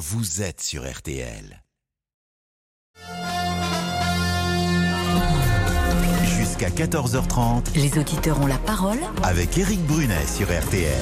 vous êtes sur RTL. Jusqu'à 14h30 Les auditeurs ont la parole avec Eric Brunet sur RTL.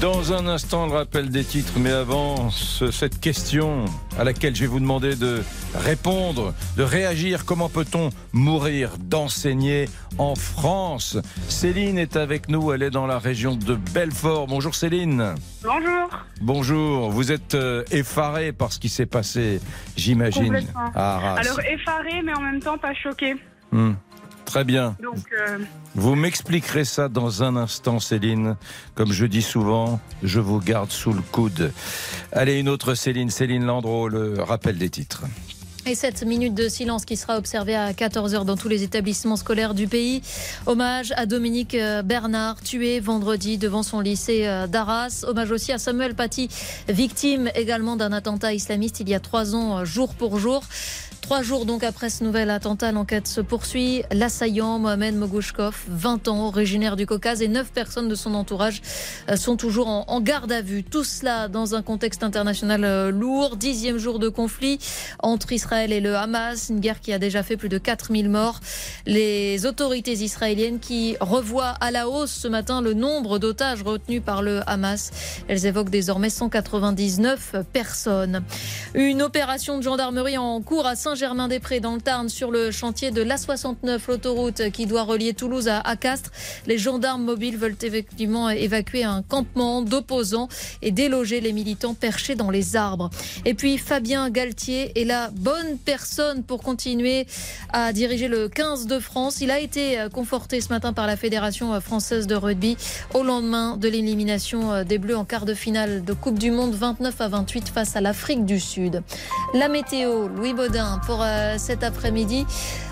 Dans un instant, le rappel des titres, mais avant ce- cette question à laquelle je vais vous demander de répondre, de réagir. Comment peut-on mourir d'enseigner en France? Céline est avec nous, elle est dans la région de Belfort. Bonjour Céline. Bonjour. Bonjour, vous êtes euh, effarée par ce qui s'est passé, j'imagine, Complètement. à Arras. Alors effaré, mais en même temps pas choqué. Hmm. Très bien. Donc euh, Vous m'expliquerez ça dans un instant, Céline. Comme je dis souvent, je vous garde sous le coude. Allez, une autre Céline, Céline Landreau, le rappel des titres. Et cette minute de silence qui sera observée à 14h dans tous les établissements scolaires du pays. Hommage à Dominique euh, Bernard, tué vendredi devant son lycée euh, d'Arras. Hommage aussi à Samuel Paty, victime également d'un attentat islamiste il y a trois ans, jour pour jour. Trois jours donc après ce nouvel attentat, l'enquête se poursuit. L'assaillant, Mohamed Mogouchkov, 20 ans, originaire du Caucase, et neuf personnes de son entourage euh, sont toujours en, garde à vue. Tout cela dans un contexte international euh, lourd. Dixième jour de conflit entre Israël et le Hamas, une guerre qui a déjà fait plus de 4000 morts. Les autorités israéliennes qui revoient à la hausse ce matin le nombre d'otages retenus par le Hamas. Elles évoquent désormais 199 personnes. Une opération de gendarmerie en cours à Saint-Germain-des-Prés dans le Tarn sur le chantier de l'A69, l'autoroute qui doit relier Toulouse à, Castres. Les gendarmes mobiles veulent effectivement évacuer un campement d'opposants et déloger les militants perchés dans les arbres. Et puis Fabien Galtier est la bonne personne pour continuer à diriger le 15 de France. Il a été euh, conforté ce matin par la Fédération française de rugby au lendemain de l'élimination euh, des Bleus en quart de finale de Coupe du Monde 29 à 28 face à l'Afrique du Sud. La météo, Louis Baudin pour euh, cet après-midi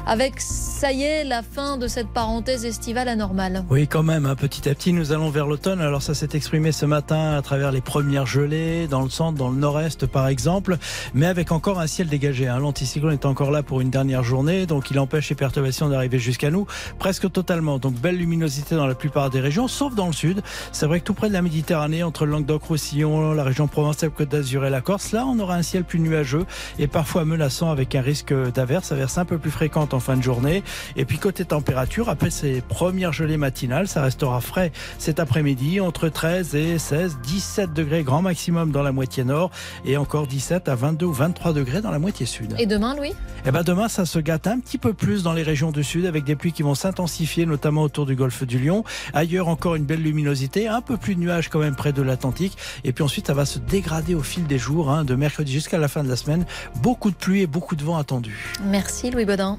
avec, ça y est, la fin de cette parenthèse estivale anormale. Oui, quand même, hein, petit à petit, nous allons vers l'automne. Alors ça s'est exprimé ce matin à travers les premières gelées, dans le centre, dans le nord-est par exemple, mais avec encore un ciel dégagé. Hein. L'anticyclone est encore là pour une dernière journée, donc il empêche les perturbations d'arriver jusqu'à nous presque totalement. Donc belle luminosité dans la plupart des régions, sauf dans le sud. C'est vrai que tout près de la Méditerranée, entre le Languedoc-Roussillon, la région provençale, Côte d'Azur et la Corse, là on aura un ciel plus nuageux et parfois menaçant avec un risque d'averse, averse un peu plus fréquente en fin de journée. Et puis côté température, après ces premières gelées matinales, ça restera frais cet après-midi entre 13 et 16, 17 degrés grand maximum dans la moitié nord et encore 17 à 22 ou 23 degrés dans la moitié sud. Et demain, Louis? Et ben demain, ça se gâte un petit peu plus dans les régions du sud avec des pluies qui vont s'intensifier, notamment autour du golfe du Lion. Ailleurs, encore une belle luminosité, un peu plus de nuages quand même près de l'Atlantique. Et puis ensuite, ça va se dégrader au fil des jours, hein, de mercredi jusqu'à la fin de la semaine. Beaucoup de pluie et beaucoup de vent attendus. Merci Louis Baudin.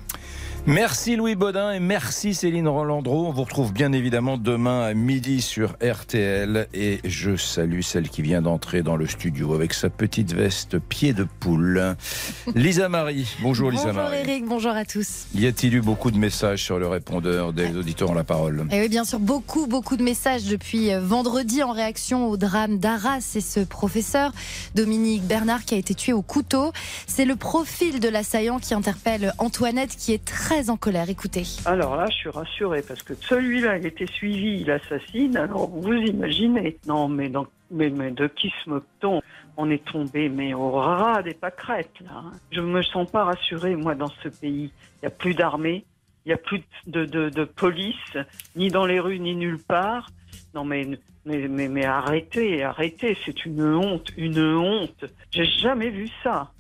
Merci Louis Baudin et merci Céline Rolandreau. On vous retrouve bien évidemment demain à midi sur RTL et je salue celle qui vient d'entrer dans le studio avec sa petite veste pied de poule. Lisa Marie. Bonjour Lisa Bonjour Marie. Eric, bonjour à tous. Y a-t-il eu beaucoup de messages sur le répondeur des auditeurs ont la parole? Et oui, bien sûr, beaucoup, beaucoup de messages depuis euh, vendredi en réaction au drame d'Arras et ce professeur, Dominique Bernard, qui a été tué au couteau. C'est le profil de l'assaillant qui interpelle Antoinette, qui est très en colère. Écoutez. Alors là, je suis rassurée parce que celui-là, il était suivi, il assassine. Alors vous imaginez Non, mais, dans- mais, mais de qui se moque-t-on? On est tombé, mais au ras des pâquerettes là. hein. Je me sens pas rassurée moi dans ce pays. Il y a plus d'armée, il y a plus de police, ni dans les rues ni nulle part. Non mais mais mais, mais arrêtez, arrêtez, c'est une honte, une honte. J'ai jamais vu ça.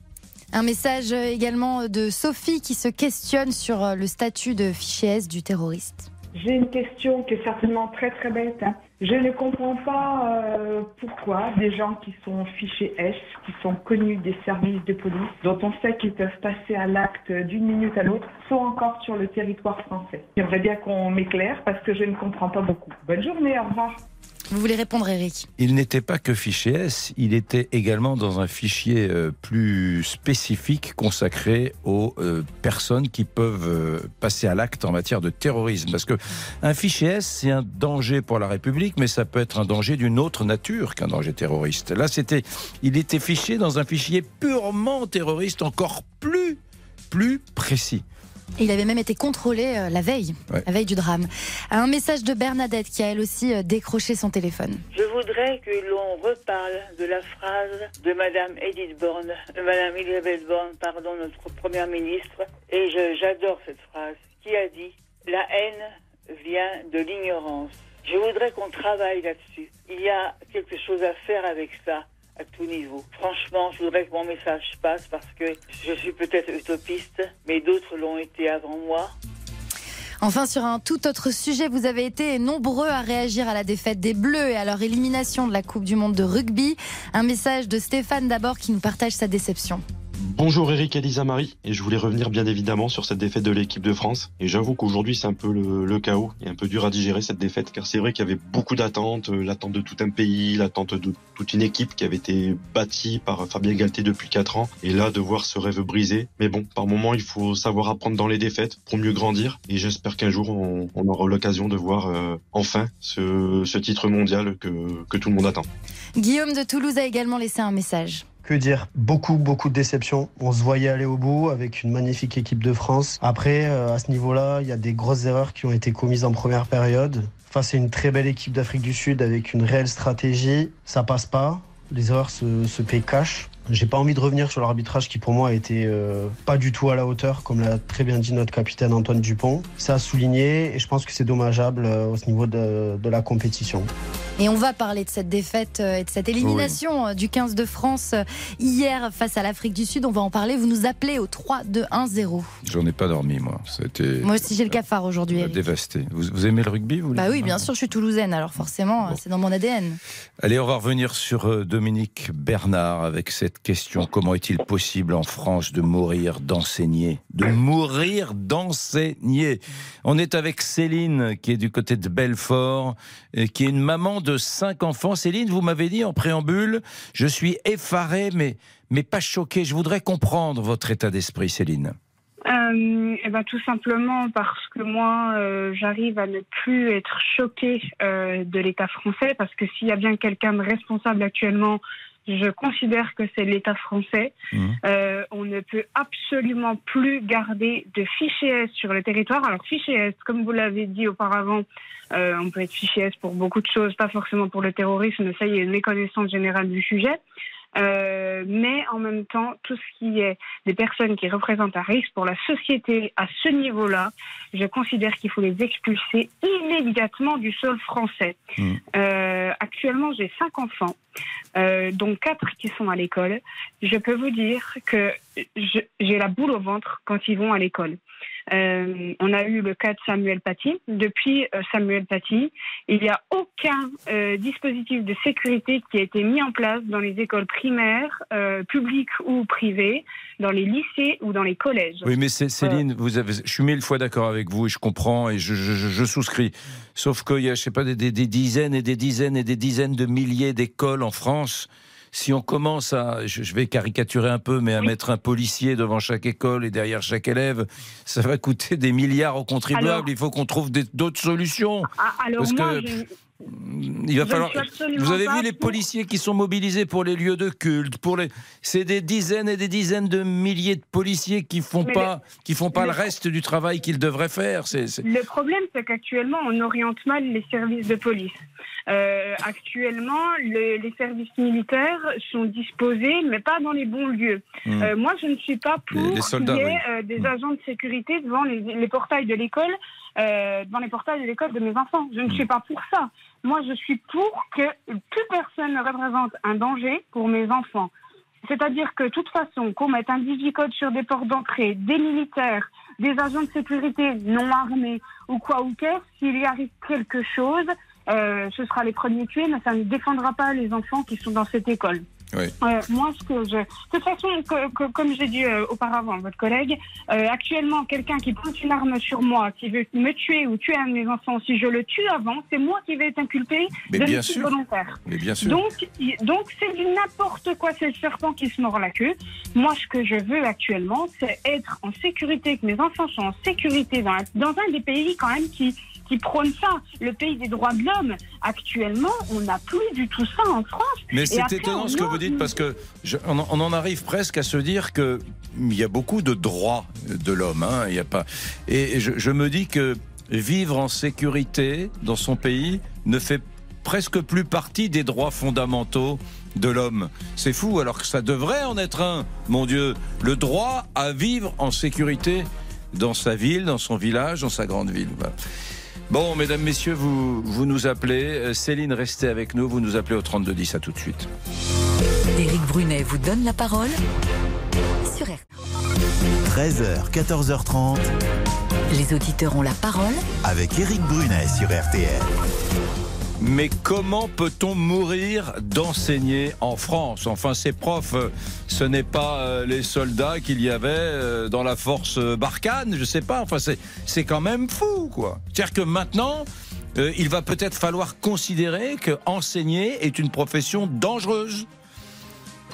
Un message également de Sophie qui se questionne sur euh, le statut de fichier S du terroriste. J'ai une question qui est certainement très très bête. Je ne comprends pas euh, pourquoi des gens qui sont fichés S, qui sont connus des services de police, dont on sait qu'ils peuvent passer à l'acte d'une minute à l'autre, sont encore sur le territoire français. J'aimerais bien qu'on m'éclaire parce que je ne comprends pas beaucoup. Bonne journée, au revoir. Vous voulez répondre, Eric Il n'était pas que fichier S, il était également dans un fichier euh, plus spécifique consacré aux euh, personnes qui peuvent euh, passer à l'acte en matière de terrorisme. Parce que un fichier S, c'est un danger pour la République, mais ça peut être un danger d'une autre nature qu'un danger terroriste. Là, c'était, il était fiché dans un fichier purement terroriste, encore plus, plus précis. Et il avait même été contrôlé euh, la veille, Ouais. la veille du drame. Un message de Bernadette qui a elle aussi euh, décroché son téléphone. Je voudrais que l'on reparle de la phrase de Madame Edith Borne, euh, Madame Elisabeth Borne, pardon, notre première ministre. Et j'adore cette phrase qui a dit La haine vient de l'ignorance. Je voudrais qu'on travaille là-dessus. Il y a quelque chose à faire avec ça à tout niveau. Franchement, je voudrais que mon message passe parce que je suis peut-être utopiste, mais d'autres l'ont été avant moi. Enfin, sur un tout autre sujet, vous avez été nombreux à réagir à la défaite des Bleus et à leur élimination de la Coupe du Monde de rugby. Un message de Stéphane d'abord qui nous partage sa déception. Bonjour Eric et Lisa Marie, et je voulais revenir bien évidemment sur cette défaite de l'équipe de France. Et j'avoue qu'aujourd'hui c'est un peu le, le chaos et un peu dur à digérer cette défaite, car c'est vrai qu'il y avait beaucoup d'attentes, euh, l'attente de tout un pays, l'attente de toute une équipe qui avait été bâtie par Fabien Galtier depuis 4 ans. Et là de voir ce rêve brisé. Mais bon, par moment il faut savoir apprendre dans les défaites pour mieux grandir. Et j'espère qu'un jour on, on aura l'occasion de voir euh, enfin ce, ce titre mondial que, que tout le monde attend. Guillaume de Toulouse a également laissé un message. Que dire? Beaucoup, beaucoup de déceptions. On se voyait aller au bout avec une magnifique équipe de France. Après, euh, à ce niveau-là, il y a des grosses erreurs qui ont été commises en première période. Face à une très belle équipe d'Afrique du Sud avec une réelle stratégie, ça passe pas. Les erreurs se, se paient cash. J'ai pas envie de revenir sur l'arbitrage qui pour moi a été euh, pas du tout à la hauteur, comme l'a très bien dit notre capitaine Antoine Dupont. Ça a souligné et je pense que c'est dommageable euh, au niveau de, de la compétition. Et on va parler de cette défaite euh, et de cette élimination euh, du 15 de France euh, hier face à l'Afrique du Sud. On va en parler. Vous nous appelez au 3 2 1 0. J'en ai pas dormi, moi. C'était Moi aussi j'ai le cafard aujourd'hui. dévasté. Vous, vous aimez le rugby, vous Bah oui, bien sûr, je suis toulousaine, alors forcément, Bon. c'est dans mon ADN. Allez, on va revenir sur Dominique Bernard avec cette question. Comment est-il possible en France de mourir d'enseigner? De mourir d'enseigner On est avec Céline, qui est du côté de Belfort, qui est une maman de cinq enfants. Céline, vous m'avez dit en préambule, je suis effarée, mais, mais pas choquée. Je voudrais comprendre votre état d'esprit, Céline. Euh, eh ben, tout simplement parce que moi, euh, j'arrive à ne plus être choquée euh, de l'État français, parce que s'il y a bien quelqu'un de responsable actuellement, je considère que c'est l'État français. Mhm. Euh, on ne peut absolument plus garder de fichiers S sur le territoire. Alors, fichiers S, comme vous l'avez dit auparavant, euh, on peut être fichier S pour beaucoup de choses, pas forcément pour le terrorisme, mais ça, il y a une méconnaissance générale du sujet. Euh, mais en même temps, tout ce qui est des personnes qui représentent un risque pour la société à ce niveau-là, je considère qu'il faut les expulser immédiatement du sol français. Mm. Euh, actuellement, j'ai cinq enfants, euh, dont quatre qui sont à l'école. Je peux vous dire que j'ai la boule au ventre quand ils vont à l'école. Euh, on a eu le cas de Samuel Paty. Depuis euh, Samuel Paty, il n'y a aucun euh, dispositif de sécurité qui a été mis en place dans les écoles primaires, publiques ou privées, dans les lycées ou dans les collèges. Oui, mais Céline, vous avez, je suis mille fois d'accord avec vous et je comprends et je, je- je- je souscris. Sauf qu'il y a, je sais pas, des, des- des dizaines et des dizaines et des dizaines de milliers d'écoles en France. Si on commence à, je, vais caricaturer un peu, mais à mettre un policier devant chaque école et derrière chaque élève, ça va coûter des milliards aux contribuables. Alors- Il faut qu'on trouve d'autres solutions. Ah, alors Parce moi, que- je- Il va falloir. Vous avez vu les policiers qui sont mobilisés pour les lieux de culte, pour les. C'est des dizaines et des dizaines de milliers de policiers qui font Mais pas, qui font pas le- le reste du travail qu'ils devraient faire. Le problème, c'est qu'actuellement, on oriente mal les services de police. Euh, actuellement, le- les services militaires sont disposés, mais pas dans les bons lieux. Hmm. Euh, moi, je ne suis pas pour qu'il y ait oui. euh, des Hmm. agents de sécurité devant les, les portails de l'école, euh, devant les portails de l'école de mes enfants. Je ne Hmm. suis pas pour ça. Moi, je suis pour que plus personne ne représente un danger pour mes enfants. C'est-à-dire que, de toute façon, qu'on mette un digicode sur des portes d'entrée, des militaires, des agents de sécurité non armés ou quoi ou qu'est, s'il y arrive quelque chose, euh, ce sera les premiers tués, mais ça ne défendra pas les enfants qui sont dans cette école. Oui. Euh, moi, ce que je... De toute façon, que- que- comme j'ai dit euh, auparavant, votre collègue, euh, actuellement, quelqu'un qui pointe une arme sur moi, qui veut me tuer ou tuer un de mes enfants, si je le tue avant, c'est moi qui vais être inculpé Mais de bien sûr. volontaire. Mais bien sûr. Donc, donc c'est du n'importe quoi, c'est le serpent qui se mord la queue. Moi, ce que je veux actuellement, c'est être en sécurité, que mes enfants soient en sécurité dans un des pays quand même qui, qui prône ça. Le pays des droits de l'homme, actuellement, on n'a plus du tout ça en France. Mais c'est étonnant on ce que vous dites parce que je- on, en- on en arrive presque à se dire que il y a beaucoup de droits de l'homme. Hein, il y a pas. Et je, je me dis que vivre en sécurité dans son pays ne fait presque plus partie des droits fondamentaux de l'homme. C'est fou, alors que ça devrait en être un, mon Dieu. Le droit à vivre en sécurité dans sa ville, dans son village, dans sa grande ville. Bon, mesdames, messieurs, vous, vous nous appelez. Euh, Céline, restez avec nous. Vous nous appelez au 3210. À tout de suite. Éric Brunet vous donne la parole sur R. 13h, 14h30 Les auditeurs ont la parole avec Éric Brunet sur RTL. Mais comment peut-on mourir d'enseigner en France? Enfin, ces profs, euh, ce n'est pas euh, les soldats qu'il y avait euh, dans la force Barkhane, je sais pas. Enfin, c'est quand même fou, quoi. C'est-à-dire que maintenant, il va peut-être falloir considérer que enseigner est une profession dangereuse.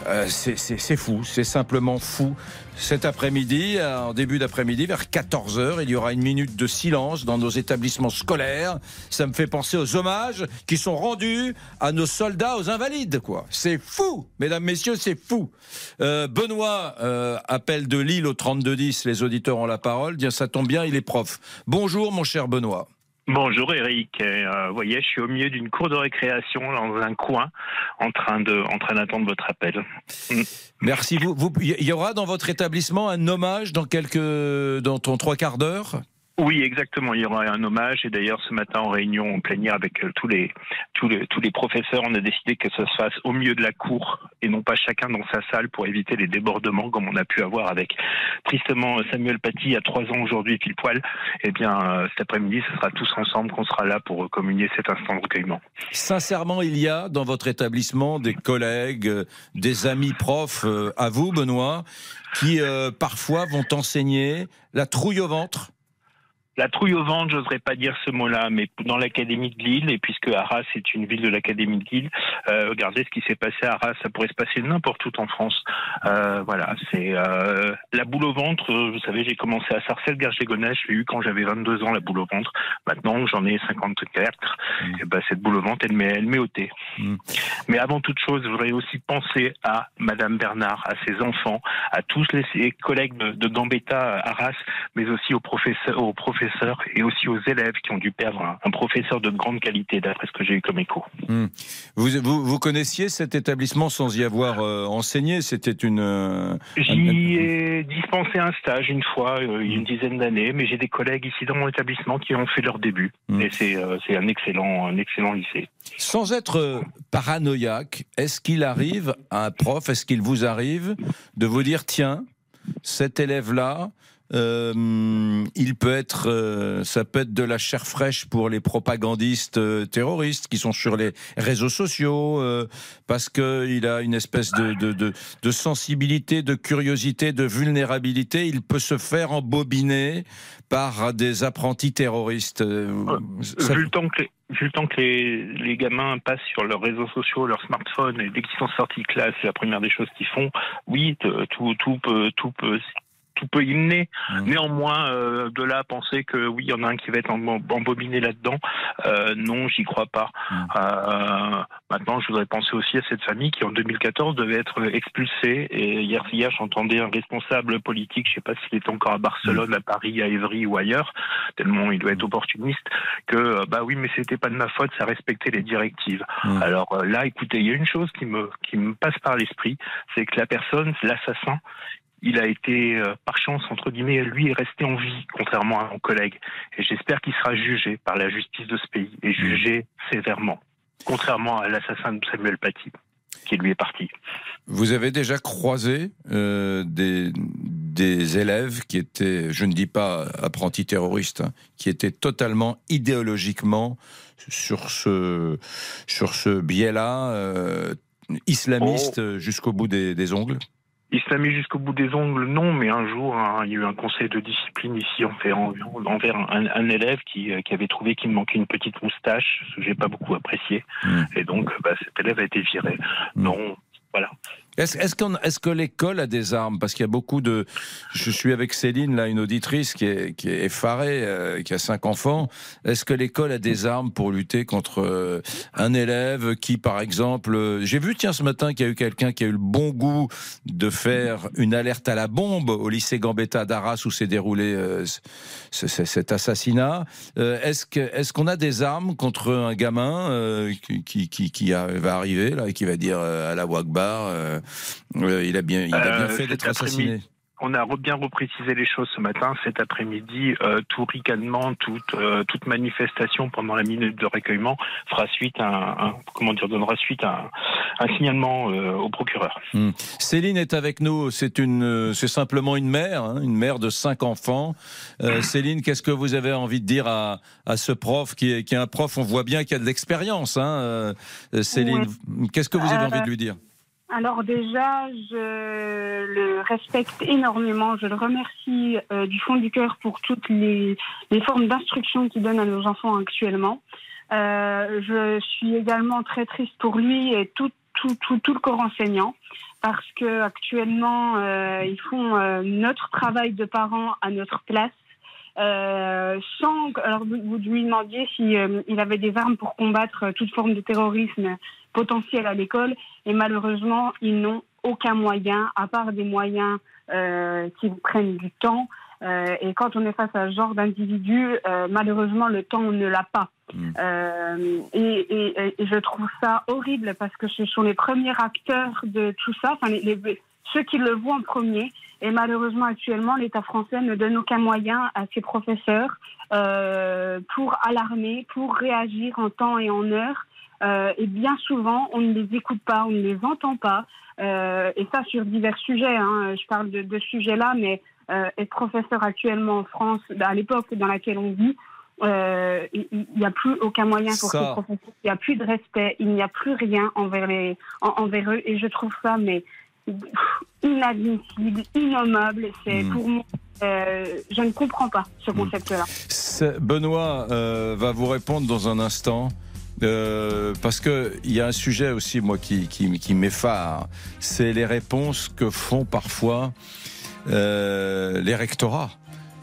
Euh, c'est- fou, c'est simplement fou. Cet après-midi, euh, en début d'après-midi, vers 14h, il y aura une minute de silence dans nos établissements scolaires. Ça me fait penser aux hommages qui sont rendus à nos soldats, aux invalides, quoi. C'est fou, mesdames, messieurs, c'est fou. Euh, Benoît euh, appelle de Lille au 3210, les auditeurs ont la parole. Tiens, ça tombe bien, il est prof. Bonjour, mon cher Benoît. Bonjour Eric, Euh, voyez, je suis au milieu d'une cour de récréation dans un coin en train de, en train d'attendre votre appel. Mm. Merci. Vous, vous- il y aura dans votre établissement un hommage dans quelques, dans ton trois quarts d'heure? Oui, exactement. Il y aura un hommage et d'ailleurs ce matin en réunion en plénière avec euh, tous les, tous les, tous les professeurs, on a décidé que ça se fasse au milieu de la cour et non pas chacun dans sa salle pour éviter les débordements comme on a pu avoir avec tristement Samuel Paty à trois ans aujourd'hui pile poil. Eh bien, euh, cet après-midi, ce sera tous ensemble qu'on sera là pour communier cet instant de recueillement. Sincèrement, il y a dans votre établissement des collègues, euh, des amis profs, euh, à vous, Benoît, qui euh, parfois vont enseigner la trouille au ventre. La trouille au ventre, j'oserais pas dire ce mot-là, mais dans l'académie de Lille, et puisque Arras est une ville de l'académie de Lille, euh, regardez ce qui s'est passé à Arras, ça pourrait se passer n'importe où en France. Euh, voilà, c'est euh, la boule au ventre. euh, Vous savez, j'ai commencé à sarcelles garges les gonesse je l'ai eu quand j'avais 22 ans, la boule au ventre. Maintenant que j'en ai 54, et ben cette boule au ventre, elle met, elle met au thé. Mais avant toute chose, je voudrais aussi penser à Madame Bernard, à ses enfants, à tous les ses collègues de, de Gambetta à Arras, mais aussi aux professeurs, aux professeurs et aussi aux élèves qui ont dû perdre un, un professeur de grande qualité, d'après ce que j'ai eu comme écho. Hmm. Vous, vous, vous connaissiez cet établissement sans y avoir euh, enseigné? C'était une. euh, J'y ai dispensé un stage une fois, euh, il y a une dizaine d'années, mais j'ai des collègues ici dans mon établissement qui ont fait leur début. Et c'est c'est un excellent, un excellent lycée. Sans être paranoïaque, est-ce qu'il arrive à un prof, est-ce qu'il vous arrive de vous dire tiens, cet élève-là, euh, il peut être, euh, ça peut être de la chair fraîche pour les propagandistes euh, terroristes qui sont sur les réseaux sociaux parce que il a une espèce de, de, de, de sensibilité, de curiosité, de vulnérabilité. Il peut se faire embobiner par des apprentis terroristes. Ça- Vu le temps que les, vu le temps que les, les gamins passent sur leurs réseaux sociaux, leurs smartphones, et dès qu'ils sont sortis de classe, c'est la première des choses qu'ils font. Oui, tout, tout peut, tout peut, tout peut y mener. Néanmoins, euh, de là à penser que oui, il y en a un qui va être embo- embobiné là-dedans, euh, non, j'y crois pas. Euh, maintenant, je voudrais penser aussi à cette famille qui en 2014 devait être expulsée. Et hier, hier, j'entendais un responsable politique, je sais pas s'il est encore à Barcelone, à Paris, à Évry ou ailleurs, tellement il doit être opportuniste, que bah oui, mais c'était pas de ma faute, ça respectait les directives. Alors là, écoutez, il y a une chose qui me qui me passe par l'esprit, c'est que la personne, l'assassin, il a été, euh, par chance, entre guillemets, lui est resté en vie, contrairement à mon collègue. Et j'espère qu'il sera jugé par la justice de ce pays, et jugé sévèrement, contrairement à l'assassin de Samuel Paty, qui lui est parti. Vous avez déjà croisé euh, des, des élèves qui étaient, je ne dis pas apprentis terroristes, hein, qui étaient totalement idéologiquement sur ce, sur ce biais-là, euh, islamiste jusqu'au bout des, des ongles? Il se l'a mis jusqu'au bout des ongles, non, mais un jour, hein, il y a eu un conseil de discipline ici envers, envers un, un élève qui, euh, qui avait trouvé qu'il me manquait une petite moustache, ce que j'ai pas beaucoup apprécié. Et donc, bah, cet élève a été viré. Non, voilà. Est-ce que l'école a des armes? Parce qu'il y a beaucoup de. Je suis avec Céline, là, une auditrice qui est, qui est effarée, euh, qui a cinq enfants. Est-ce que l'école a des armes pour lutter contre euh, un élève qui, par exemple, euh, j'ai vu, tiens, ce matin, qu'il y a eu quelqu'un qui a eu le bon goût de faire une alerte à la bombe au lycée Gambetta d'Arras où s'est déroulé ce- ce- cet assassinat. Est-ce qu'on a des armes contre un gamin qui, qui, qui, a- va arriver là et qui va dire à la Wagbar il a bien il a bien Euh, fait cet d'être assassiné. On a bien reprécisé les choses ce matin. Cet après-midi, euh, tout ricanement, toute, euh, toute manifestation pendant la minute de recueillement fera suite à un, comment dire, donnera suite à un, un signalement euh, au procureur. Hmm. Céline est avec nous. C'est une, euh, c'est simplement une mère, hein, une mère de cinq enfants. Euh, Céline, qu'est-ce que vous avez envie de dire à, à ce prof qui est, qui est un prof On voit bien qu'il y a de l'expérience. Hein, euh, Céline, qu'est-ce que vous avez Euh, envie de lui dire? Alors déjà, je le respecte énormément. Je le remercie euh, du fond du cœur pour toutes les, formes d'instruction qu'il donne à nos enfants actuellement. Euh, je suis également très triste pour lui et tout, tout, tout, tout le corps enseignant parce que actuellement euh, ils font notre travail de parents à notre place. Euh, sans alors vous, vous lui demandiez si avait des armes pour combattre toute forme de terrorisme potentiel à l'école et malheureusement ils n'ont aucun moyen à part des moyens euh, qui prennent du temps Euh, et quand on est face à ce genre d'individu euh, malheureusement le temps on ne l'a pas euh, et, et- et je trouve ça horrible parce que ce sont les premiers acteurs de tout ça, enfin les, les- ceux qui le voient en premier. Et malheureusement, actuellement, l'État français ne donne aucun moyen à ses professeurs pour alarmer, pour réagir en temps et en heure. Euh, et bien souvent, on ne les écoute pas, on ne les entend pas. Euh, et ça sur divers sujets. hein. Je parle de, de ce sujet-là, mais euh, être professeur actuellement en France, à l'époque dans laquelle on vit, il n'y a plus aucun moyen pour Ça. ces professeurs. Il n'y a plus de respect, il n'y a plus rien envers, les, en- envers eux. Et je trouve ça mais inadmissible, innommable. C'est Hmm. pour moi, euh, je ne comprends pas ce concept-là. C'est- Benoît euh, va vous répondre dans un instant. Euh, parce que il y a un sujet aussi moi qui, m'effare, c'est les réponses que font parfois euh, les rectorats,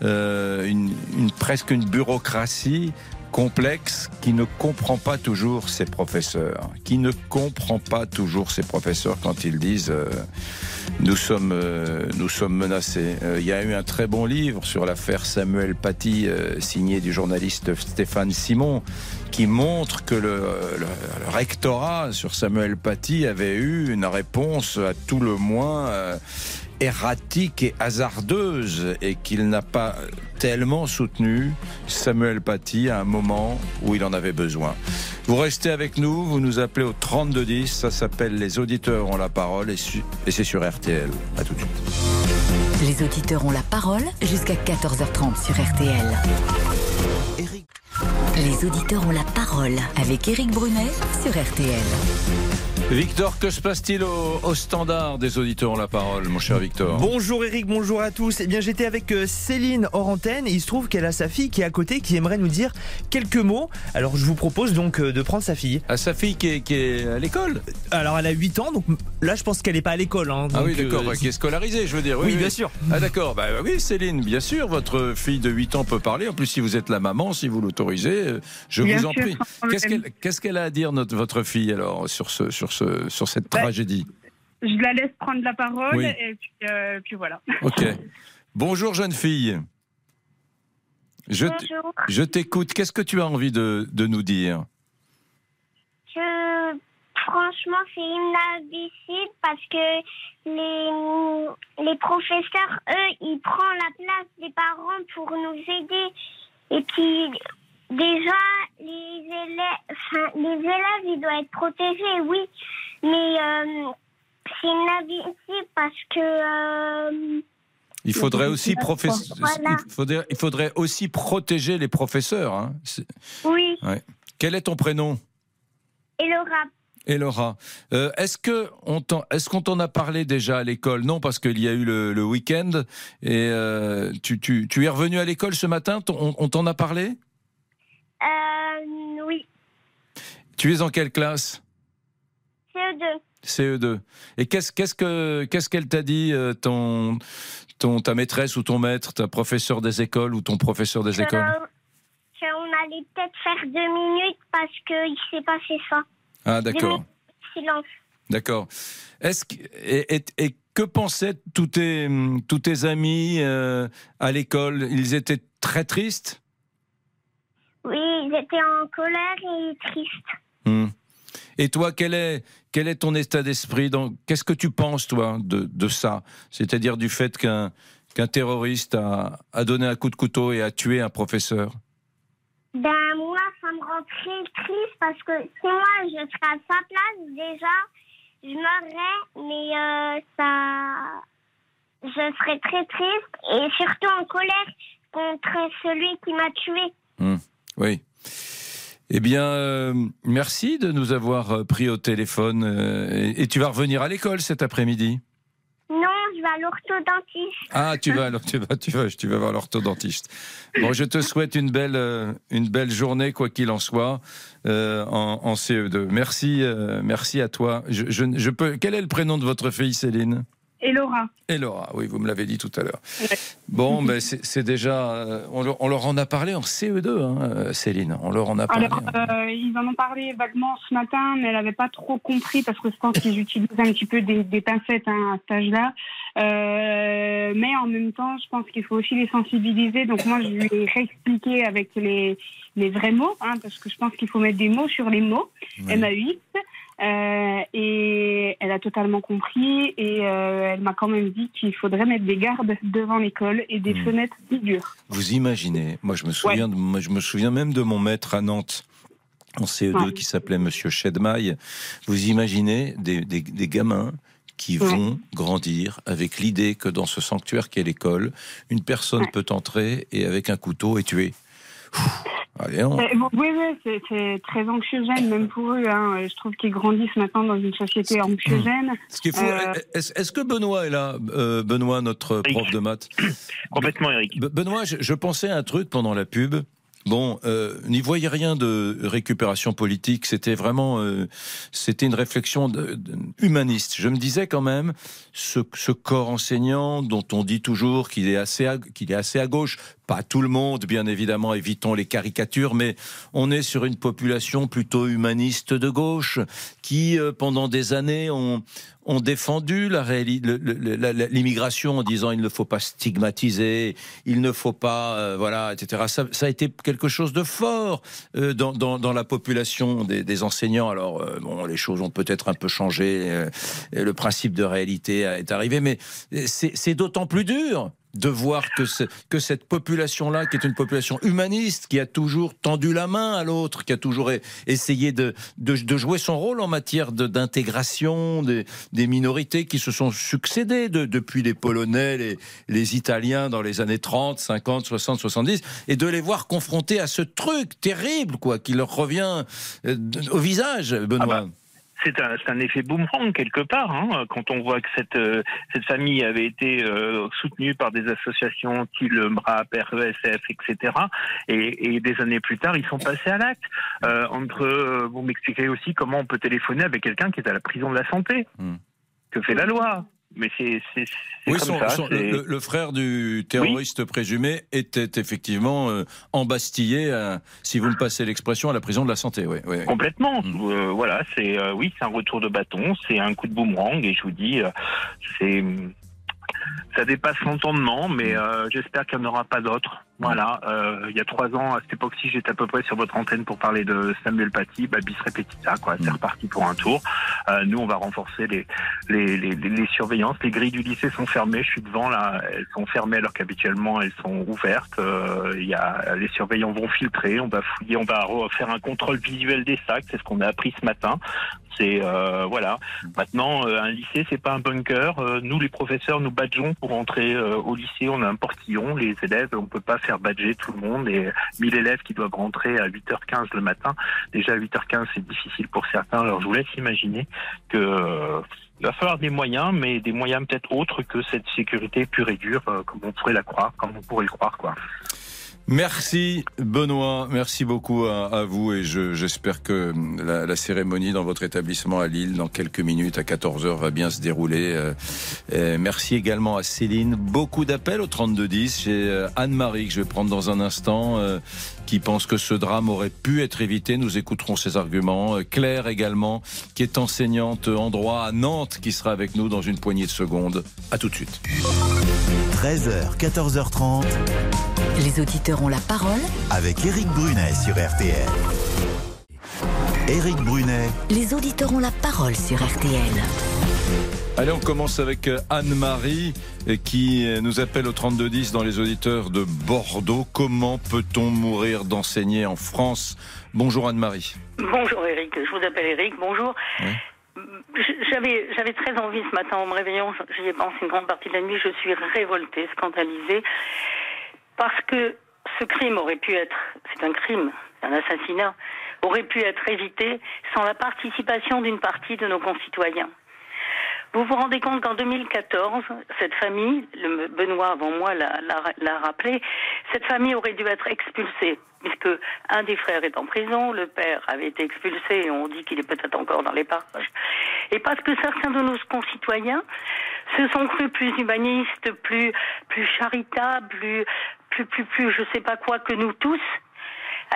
Euh, presque une bureaucratie complexe qui ne comprend pas toujours ses professeurs, qui ne comprend pas toujours ses professeurs quand ils disent euh, nous sommes euh, nous sommes menacés. Euh, Il y a eu un très bon livre sur l'affaire Samuel Paty signé du journaliste Stéphane Simon qui montre que le, rectorat sur Samuel Paty avait eu une réponse à tout le moins erratique et hasardeuse et qu'il n'a pas tellement soutenu Samuel Paty à un moment où il en avait besoin. Vous restez avec nous, vous nous appelez au 3210, ça s'appelle Les auditeurs ont la parole et, su- et c'est sur RTL. À tout de suite. Les auditeurs ont la parole jusqu'à 14h30 sur RTL. Les auditeurs ont la parole avec Éric Brunet sur RTL. Victor, que se passe-t-il au, au standard des auditeurs ont la parole, mon cher Victor? Bonjour Eric, bonjour à tous. Eh bien, j'étais avec euh, Céline hors antenne et il se trouve qu'elle a sa fille qui est à côté qui aimerait nous dire quelques mots. Alors, je vous propose donc euh, de prendre sa fille. À sa fille qui est, qui est à l'école? Alors, elle a 8 ans, donc là, je pense qu'elle n'est pas à l'école. hein. Ah oui, d'accord, euh, qui est scolarisée, je veux dire. Oui, bien sûr. Ah d'accord, bah oui, Céline, bien sûr, votre fille de 8 ans peut parler. En plus, si vous êtes la maman, si vous l'autorisez, je Bien vous en sûr, prie. Qu'est-ce qu'elle a à dire, notre, votre fille, alors, sur, ce, sur, ce, sur cette Bah, tragédie Je la laisse prendre la parole Oui. et puis, euh, puis voilà. Ok. Bonjour, jeune fille. Je, Bonjour. je t'écoute. Qu'est-ce que tu as envie de, de nous dire? Je, franchement, c'est inadmissible parce que les, les professeurs, eux, ils prennent la place des parents pour nous aider. Et puis, déjà, les élèves, enfin, les élèves, ils doivent être protégés, oui. Mais euh, c'est inadmissible parce que... euh, Il faudrait aussi professe- Voilà. il faudrait, il faudrait aussi protéger les professeurs. hein. Oui, ouais. Quel est ton prénom? Et Laura, euh, est-ce que on t'en- est-ce qu'on t'en a parlé déjà à l'école? Non, parce qu'il y a eu le, le week-end et euh, tu, tu, tu es revenu à l'école ce matin? On t'en a parlé Euh, oui, Tu es en quelle classe CE2. CE2. Et qu'est-ce qu'est-ce que qu'est-ce qu'elle t'a dit euh, ton ton ta maîtresse ou ton maître, ta professeur des écoles ou ton professeur des écoles Que- qu'on allait peut-être faire deux minutes parce qu'il s'est passé ça. Ah d'accord. silence. D'accord. Est-ce que, et, et- et que pensaient tous tes, tous tes amis euh, à l'école? Ils étaient très tristes? Oui, ils étaient en colère et tristes. Hmm. Et toi, quel est, quel est ton état d'esprit Qu'est-ce que tu penses, toi, de, de ça? C'est-à-dire du fait qu'un qu'un terroriste a, a donné un coup de couteau et a tué un professeur? Ben moi, ça me rend très triste parce que si moi je serais à sa place déjà, je mourrais, mais euh, ça, je serais très triste et surtout en colère contre celui qui m'a tué. Hmm. Oui. Eh bien, euh, merci de nous avoir euh, pris au téléphone. euh, et, et tu vas revenir à l'école cet après-midi? Non, je vais à l'orthodontiste. Ah, tu vas alors, tu vas, tu vas, tu vas voir l'orthodontiste. Bon, je te souhaite une belle, euh, une belle journée, quoi qu'il en soit, en, en CE2. Merci, merci à toi. Je, je, je peux. Quel est le prénom de votre fille, Céline? Et Laura. Et Laura, oui, vous me l'avez dit tout à l'heure. Bon, ben c'est déjà. euh, on, leur, on leur en a parlé en CE2, hein, euh, Céline. On leur en a parlé. Alors, euh, ils en ont parlé vaguement ce matin, mais elle n'avait pas trop compris parce que je pense qu'ils utilisent un petit peu des, des pincettes hein, à cet âge-là. Euh, mais en même temps, je pense qu'il faut aussi les sensibiliser. Donc moi, je lui ai réexpliqué avec les, les vrais mots, hein, parce que je pense qu'il faut mettre des mots sur les mots. MA8. Euh, et elle a totalement compris et euh, elle m'a quand même dit qu'il faudrait mettre des gardes devant l'école et des fenêtres plus dures. Vous imaginez, moi je me souviens, moi, je me souviens même de mon maître à Nantes en CE2 Ouais. qui s'appelait Monsieur Chedmaille. Vous imaginez des, des- des gamins qui Ouais. vont grandir avec l'idée que dans ce sanctuaire qu'est l'école, une personne peut entrer et avec un couteau et tuer. Pfff, Allez, on- Euh, oui, oui, c'est- très anxiogène, même pour eux. hein. Je trouve qu'ils grandissent maintenant dans une société anxiogène. Ce Euh, est-ce que Benoît est là, euh, Benoît, notre prof de maths? Complètement, Eric. Be- Benoît, je, je pensais à un truc pendant la pub. Bon, euh, n'y voyez rien de récupération politique. C'était vraiment, euh, c'était une réflexion de- de- humaniste. Je me disais quand même, ce, ce corps enseignant dont on dit toujours qu'il est assez, qu'il est assez à gauche. Pas tout le monde, bien évidemment. Évitons les caricatures, mais on est sur une population plutôt humaniste de gauche qui, euh, pendant des années, ont, défendu l'immigration en disant il ne faut pas stigmatiser, il ne faut pas, euh, voilà, etc. Ça, a été quelque chose de fort euh, dans, la population des, des enseignants. Alors, bon, les choses ont peut-être un peu changé, le principe de réalité est arrivé, mais c'est d'autant plus dur de voir que, ce- que cette population-là, qui est une population humaniste, qui a toujours tendu la main à l'autre, qui a toujours essayé de, jouer son rôle en matière d'intégration des, minorités qui se sont succédées de- depuis les Polonais, les, les Italiens dans les années 30, 50, 60, 70, et de les voir confrontés à ce truc terrible, quoi, qui leur revient euh, au visage, Benoît. C'est un, c'est un effet boomerang quelque part, hein, quand on voit que cette, euh, cette famille avait été euh, soutenue par des associations style MRAP, RESF, etc. Et, et des années plus tard, ils sont passés à l'acte. Euh, entre, vous m'expliquez aussi comment on peut téléphoner avec quelqu'un qui est à la prison de la santé. Que fait la loi? Mais c'est Oui, comme son- ça. son- le, le frère du terroriste présumé était effectivement euh, embastillé, à- si vous me passez l'expression, à la prison de la santé. Oui. Complètement. Mm. Euh, voilà, c'est euh, oui, c'est un retour de bâton, c'est un coup de boomerang et je vous dis, c'est ça dépasse l'entendement, mais euh, j'espère qu'il n'y en aura pas d'autres. Voilà, euh, il y a trois ans, à cette époque-ci, j'étais à peu près sur votre antenne pour parler de Samuel Paty, bah, bis repetita, quoi. C'est reparti pour un tour. Euh, nous, on va renforcer les, les, les, les- les surveillances. Les grilles du lycée sont fermées. Je suis devant là, elles sont fermées alors qu'habituellement elles sont ouvertes. Il y a les surveillants vont filtrer. On va fouiller, on va faire un contrôle visuel des sacs. C'est ce qu'on a appris ce matin. C'est voilà. Maintenant, un lycée, c'est pas un bunker. Nous, les professeurs, nous badgeons pour entrer euh, au lycée. On a un portillon. Les élèves, on peut pas faire badger tout le monde. Et 1000 élèves qui doivent rentrer à 8h15 le matin. Déjà à 8h15, c'est difficile pour certains. Alors, je vous laisse imaginer que euh, il va falloir des moyens, mais des moyens peut-être autres que cette sécurité pure et dure, euh, comme on pourrait la croire, comme on pourrait le croire, quoi. Merci Benoît, merci beaucoup à, vous et je- j'espère que la, la cérémonie dans votre établissement à Lille dans quelques minutes à 14h va bien se dérouler. Euh, merci également à Céline. Beaucoup d'appels au 3210 chez euh, Anne-Marie que je vais prendre dans un instant euh, qui pense que ce drame aurait pu être évité. Nous écouterons ses arguments. Claire également qui est enseignante en droit à Nantes qui sera avec nous dans une poignée de secondes. À tout de suite. 13h, 14h30 Les auditeurs ont la parole. avec Eric Brunet sur RTL. Eric Brunet, Les auditeurs ont la parole sur RTL. Allez, on commence avec euh, Anne-Marie euh, qui euh, nous appelle au 3210 dans les auditeurs de Bordeaux. Comment peut-on mourir d'enseigner en France? Bonjour Anne-Marie. Bonjour Eric, je vous appelle Eric, bonjour. J'avais très envie ce matin en me réveillant, j'y ai pensé une grande partie de la nuit, je suis révoltée, scandalisée, parce que ce crime aurait pu être, c'est un crime, un assassinat, aurait pu être évité sans la participation d'une partie de nos concitoyens. Vous vous rendez compte qu'en 2014, cette famille, le Benoît avant moi l'a- rappelé, cette famille aurait dû être expulsée, puisque un des frères est en prison, le père avait été expulsé et on dit qu'il est peut-être encore dans les parages. Et parce que certains de nos concitoyens se sont crus plus humanistes, plus, plus charitables, plus, plus, plus, plus, je sais pas quoi que nous tous.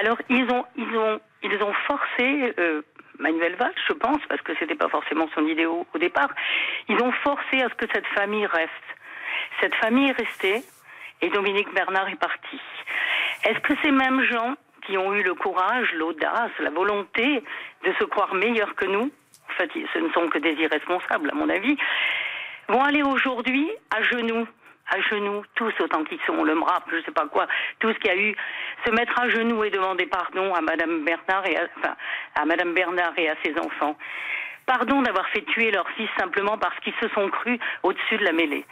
Alors ils ont, ils ont, ils ont forcé euh, Manuel Valls, je pense, parce que c'était pas forcément son idée au, au départ. Ils ont forcé à ce que cette famille reste. Cette famille est restée et Dominique Bernard est parti. Est-ce que ces mêmes gens qui ont eu le courage, l'audace, la volonté de se croire meilleurs que nous, en fait, ce ne sont que des irresponsables, à mon avis, vont aller aujourd'hui à genoux, à genoux, tous autant qu'ils sont, le MRAP, je sais pas quoi, tout ce qu'il y a eu, se mettre à genoux et demander pardon à Madame Bernard et à, enfin, à Madame Bernard et à ses enfants. Pardon d'avoir fait tuer leur fils simplement parce qu'ils se sont crus au-dessus de la mêlée.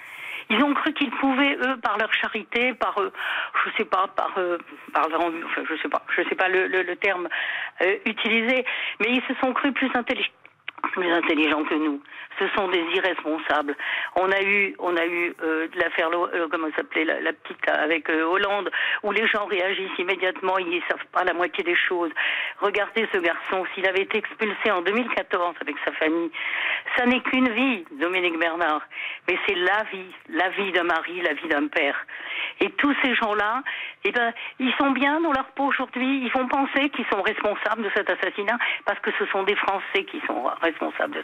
Ils ont cru qu'ils pouvaient, eux, par leur charité, par, euh, je sais pas, par, euh, par leur, enfin, je sais pas, je sais pas le, le, le terme euh, utilisé, mais ils se sont crus plus intelligents plus intelligents que nous. Ce sont des irresponsables. On a eu, on a eu euh, l'affaire, euh, comment s'appelait, la, la petite avec euh, Hollande, où les gens réagissent immédiatement, ils ne savent pas la moitié des choses. Regardez ce garçon, s'il avait été expulsé en 2014 avec sa famille, ça n'est qu'une vie, Dominique Bernard, mais c'est la vie, la vie d'un mari, la vie d'un père. Et tous ces gens-là, eh ben, ils sont bien dans leur peau aujourd'hui. Ils vont penser qu'ils sont responsables de cet assassinat parce que ce sont des Français qui sont responsables de.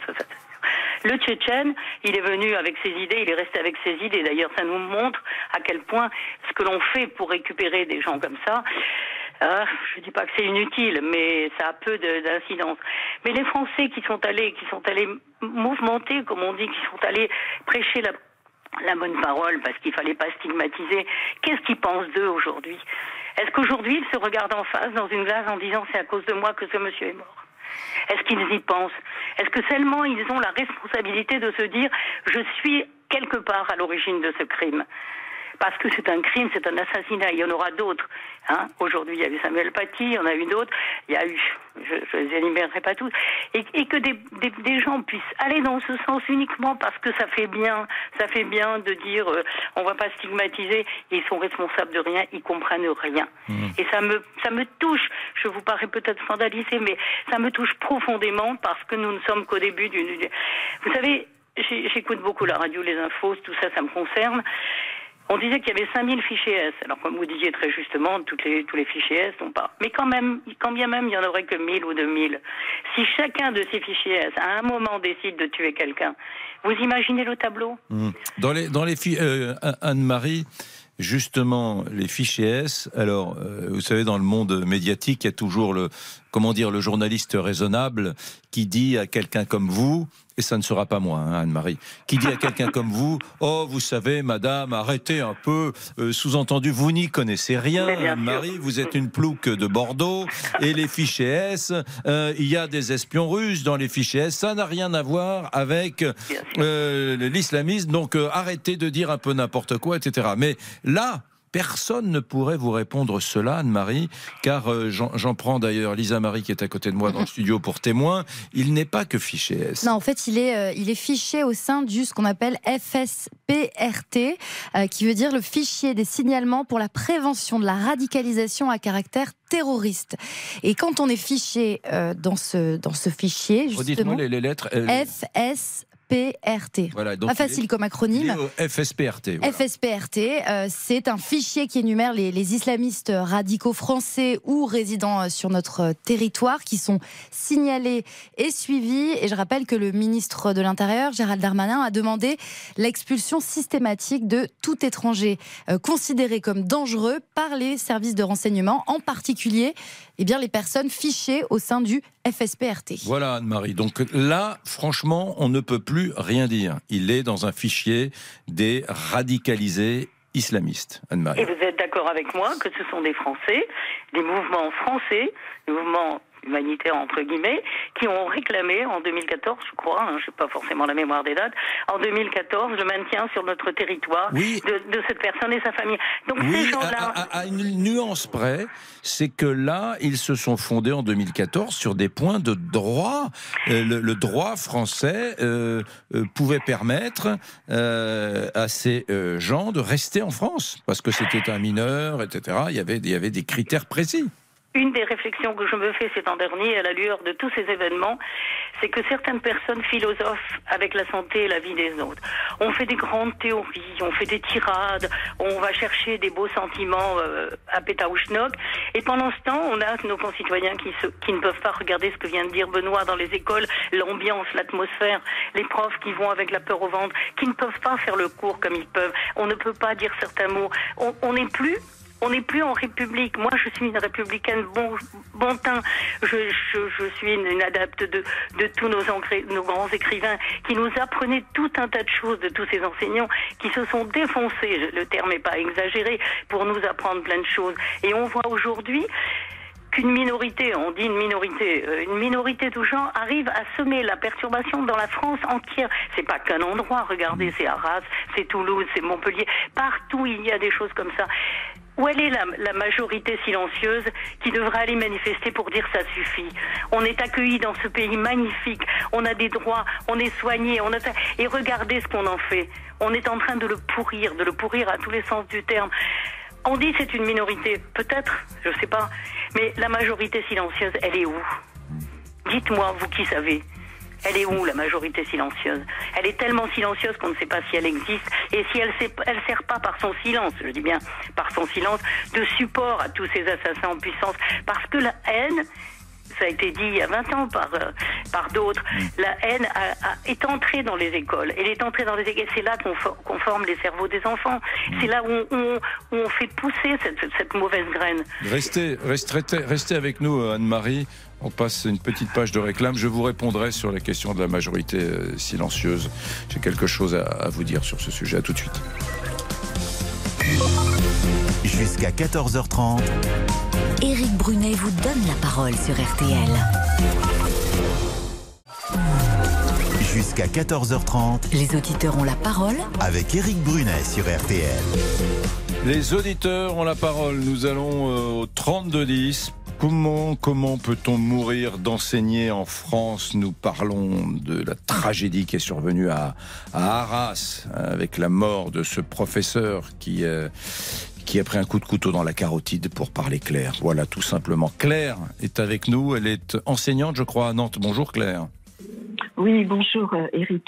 Le Tchétchène, il est venu avec ses idées, il est resté avec ses idées. D'ailleurs, ça nous montre à quel point ce que l'on fait pour récupérer des gens comme ça, euh, je dis pas que c'est inutile, mais ça a peu de- d'incidence. Mais les Français qui sont allés, qui sont allés mouvementer, comme on dit, qui sont allés prêcher la la bonne parole parce qu'il fallait pas stigmatiser. Qu'est-ce qu'ils pensent d'eux aujourd'hui? Est-ce qu'aujourd'hui ils se regardent en face dans une glace en disant c'est à cause de moi que ce monsieur est mort? Est-ce qu'ils y pensent Est-ce que seulement ils ont la responsabilité de se dire je suis quelque part à l'origine de ce crime parce que c'est un crime, c'est un assassinat. Il y en aura d'autres. Hein. Aujourd'hui, il y a eu Samuel Paty, il y en a eu d'autres. Il y a eu, je ne les énumérerai pas tous. Et, et que des, des, des gens puissent aller dans ce sens uniquement parce que ça fait bien, ça fait bien de dire euh, on va pas stigmatiser. Ils sont responsables de rien, ils comprennent rien. Et ça me, ça me touche. Je vous parais peut-être scandalisé, mais ça me touche profondément parce que nous ne sommes qu'au début d'une. Vous savez, j'écoute beaucoup la radio, les infos, tout ça, ça me concerne. On disait qu'il y avait 5000 fichiers S. Alors, comme vous disiez très justement, tous les fichiers S n'ont pas. Mais quand même, quand bien même il y en aurait que 1000 ou 2000, si chacun de ces fichiers S, à un moment, décide de tuer quelqu'un, vous imaginez le tableau? Mmh. Dans les, dans euh, Anne-Marie, justement, les fichiers S, alors, euh, vous savez, dans le monde médiatique, il y a toujours le, comment dire, le journaliste raisonnable qui dit à quelqu'un comme vous, et ça ne sera pas moi, hein, Anne-Marie, qui dit à quelqu'un comme vous, oh, vous savez, madame, arrêtez un peu, euh, sous-entendu, vous n'y connaissez rien. Anne-Marie, vous êtes une plouque de Bordeaux, et les fichiers S, euh, il y a des espions russes dans les fichiers S, ça n'a rien à voir avec euh, l'islamisme, donc arrêtez de dire un peu n'importe quoi, etc. Mais là, personne ne pourrait vous répondre cela, Anne-Marie, car euh, j'en prends d'ailleurs Lisa Marie qui est à côté de moi dans le studio pour témoin. Il n'est pas que fiché S. Non, en fait, il est, euh, il est fiché au sein du ce qu'on appelle FSPRT, euh, qui veut dire le fichier des signalements pour la prévention de la radicalisation à caractère terroriste. Et quand on est fiché dans, ce, dans ce fichier, justement, les, les lettres. euh, FSPRT. Voilà, donc Pas est- facile comme acronyme. FSPRT. voilà. FSPRT, euh, c'est un fichier qui énumère les, les islamistes radicaux français ou résidant euh, sur notre euh, territoire qui sont signalés et suivis. Et je rappelle que le ministre de l'Intérieur, Gérald Darmanin, a demandé l'expulsion systématique de tout étranger euh, considéré comme dangereux par les services de renseignement, en particulier eh bien, les personnes fichées au sein du FSPRT. Voilà Anne-Marie. Donc là, franchement, on ne peut plus rien dire. Il est dans un fichier des radicalisés islamistes. Anne-Marie. Et vous êtes d'accord avec moi que ce sont des Français, des mouvements français, des mouvements humanitaires entre guillemets, qui ont réclamé en 2014, je crois, hein, je n'ai pas forcément la mémoire des dates, en 2014 le maintien sur notre territoire Oui. de, de cette personne et sa famille. Donc ces gens-là, à, à- à une nuance près, c'est que là, ils se sont fondés en 2014 sur des points de droit. Euh, le, le droit français euh, euh, pouvait permettre à ces gens de rester en France, parce que c'était un mineur, etc. Il y avait, il y avait des critères précis. Une des réflexions que je me fais ces temps derniers, à la lueur de tous ces événements, c'est que certaines personnes philosophent avec la santé et la vie des autres. On fait des grandes théories, on fait des tirades, on va chercher des beaux sentiments euh, à Pétaouchnok, et pendant ce temps, on a nos concitoyens qui, se- qui ne peuvent pas regarder ce que vient de dire Benoît dans les écoles, l'ambiance, l'atmosphère, les profs qui vont avec la peur au ventre, qui ne peuvent pas faire le cours comme ils peuvent. On ne peut pas dire certains mots. On n'est plus on n'est plus en République. Moi, je suis une républicaine bon, teint. Je, suis une, une adepte de, tous nos, grands écrivains qui nous apprenaient tout un tas de choses de tous ces enseignants qui se sont défoncés, le terme n'est pas exagéré, pour nous apprendre plein de choses. Et on voit aujourd'hui qu'une minorité, on dit une minorité, euh, une minorité de gens arrive à semer la perturbation dans la France entière. C'est pas qu'un endroit, regardez, c'est Arras, c'est Toulouse, c'est Montpellier, partout il y a des choses comme ça. Où elle est la, la majorité silencieuse qui devra aller manifester pour dire ça suffit On est accueillis dans ce pays magnifique, on a des droits, on est soigné, on a... et regardez ce qu'on en fait. On est en train de le pourrir, de le pourrir à tous les sens du terme. On dit c'est une minorité, peut-être, je sais pas, mais la majorité silencieuse, elle est où? Dites-moi, vous qui savez. Elle est où la majorité silencieuse? Elle est tellement silencieuse qu'on ne sait pas si elle existe et si elle ne sert pas par son silence, je dis bien par son silence, de support à tous ces assassins en puissance. Parce que la haine, ça a été dit il y a 20 ans par, euh, par d'autres, la haine a- a- est entrée dans les écoles. Elle est entrée dans les écoles. C'est là qu'on for- qu'on forme les cerveaux des enfants. C'est là où on, où fait pousser cette, cette mauvaise graine. Restez, restez, restez avec nous, euh, Anne-Marie. On passe une petite page de réclame. Je vous répondrai sur la question de la majorité euh, silencieuse. J'ai quelque chose à, vous dire sur ce sujet. À tout de suite. Jusqu'à 14h30. Éric Brunet vous donne la parole sur RTL. Jusqu'à 14h30. Les auditeurs ont la parole Avec Éric Brunet sur RTL. Les auditeurs ont la parole. Nous allons euh, au 3210. Comment, comment peut-on mourir d'enseigner en France Nous parlons de la tragédie qui est survenue à, à Arras avec la mort de ce professeur qui, euh, qui a pris un coup de couteau dans la carotide pour parler Claire. Voilà, tout simplement. Claire est avec nous. Elle est enseignante, je crois, à Nantes. Bonjour Claire. Oui, bonjour euh, Eric.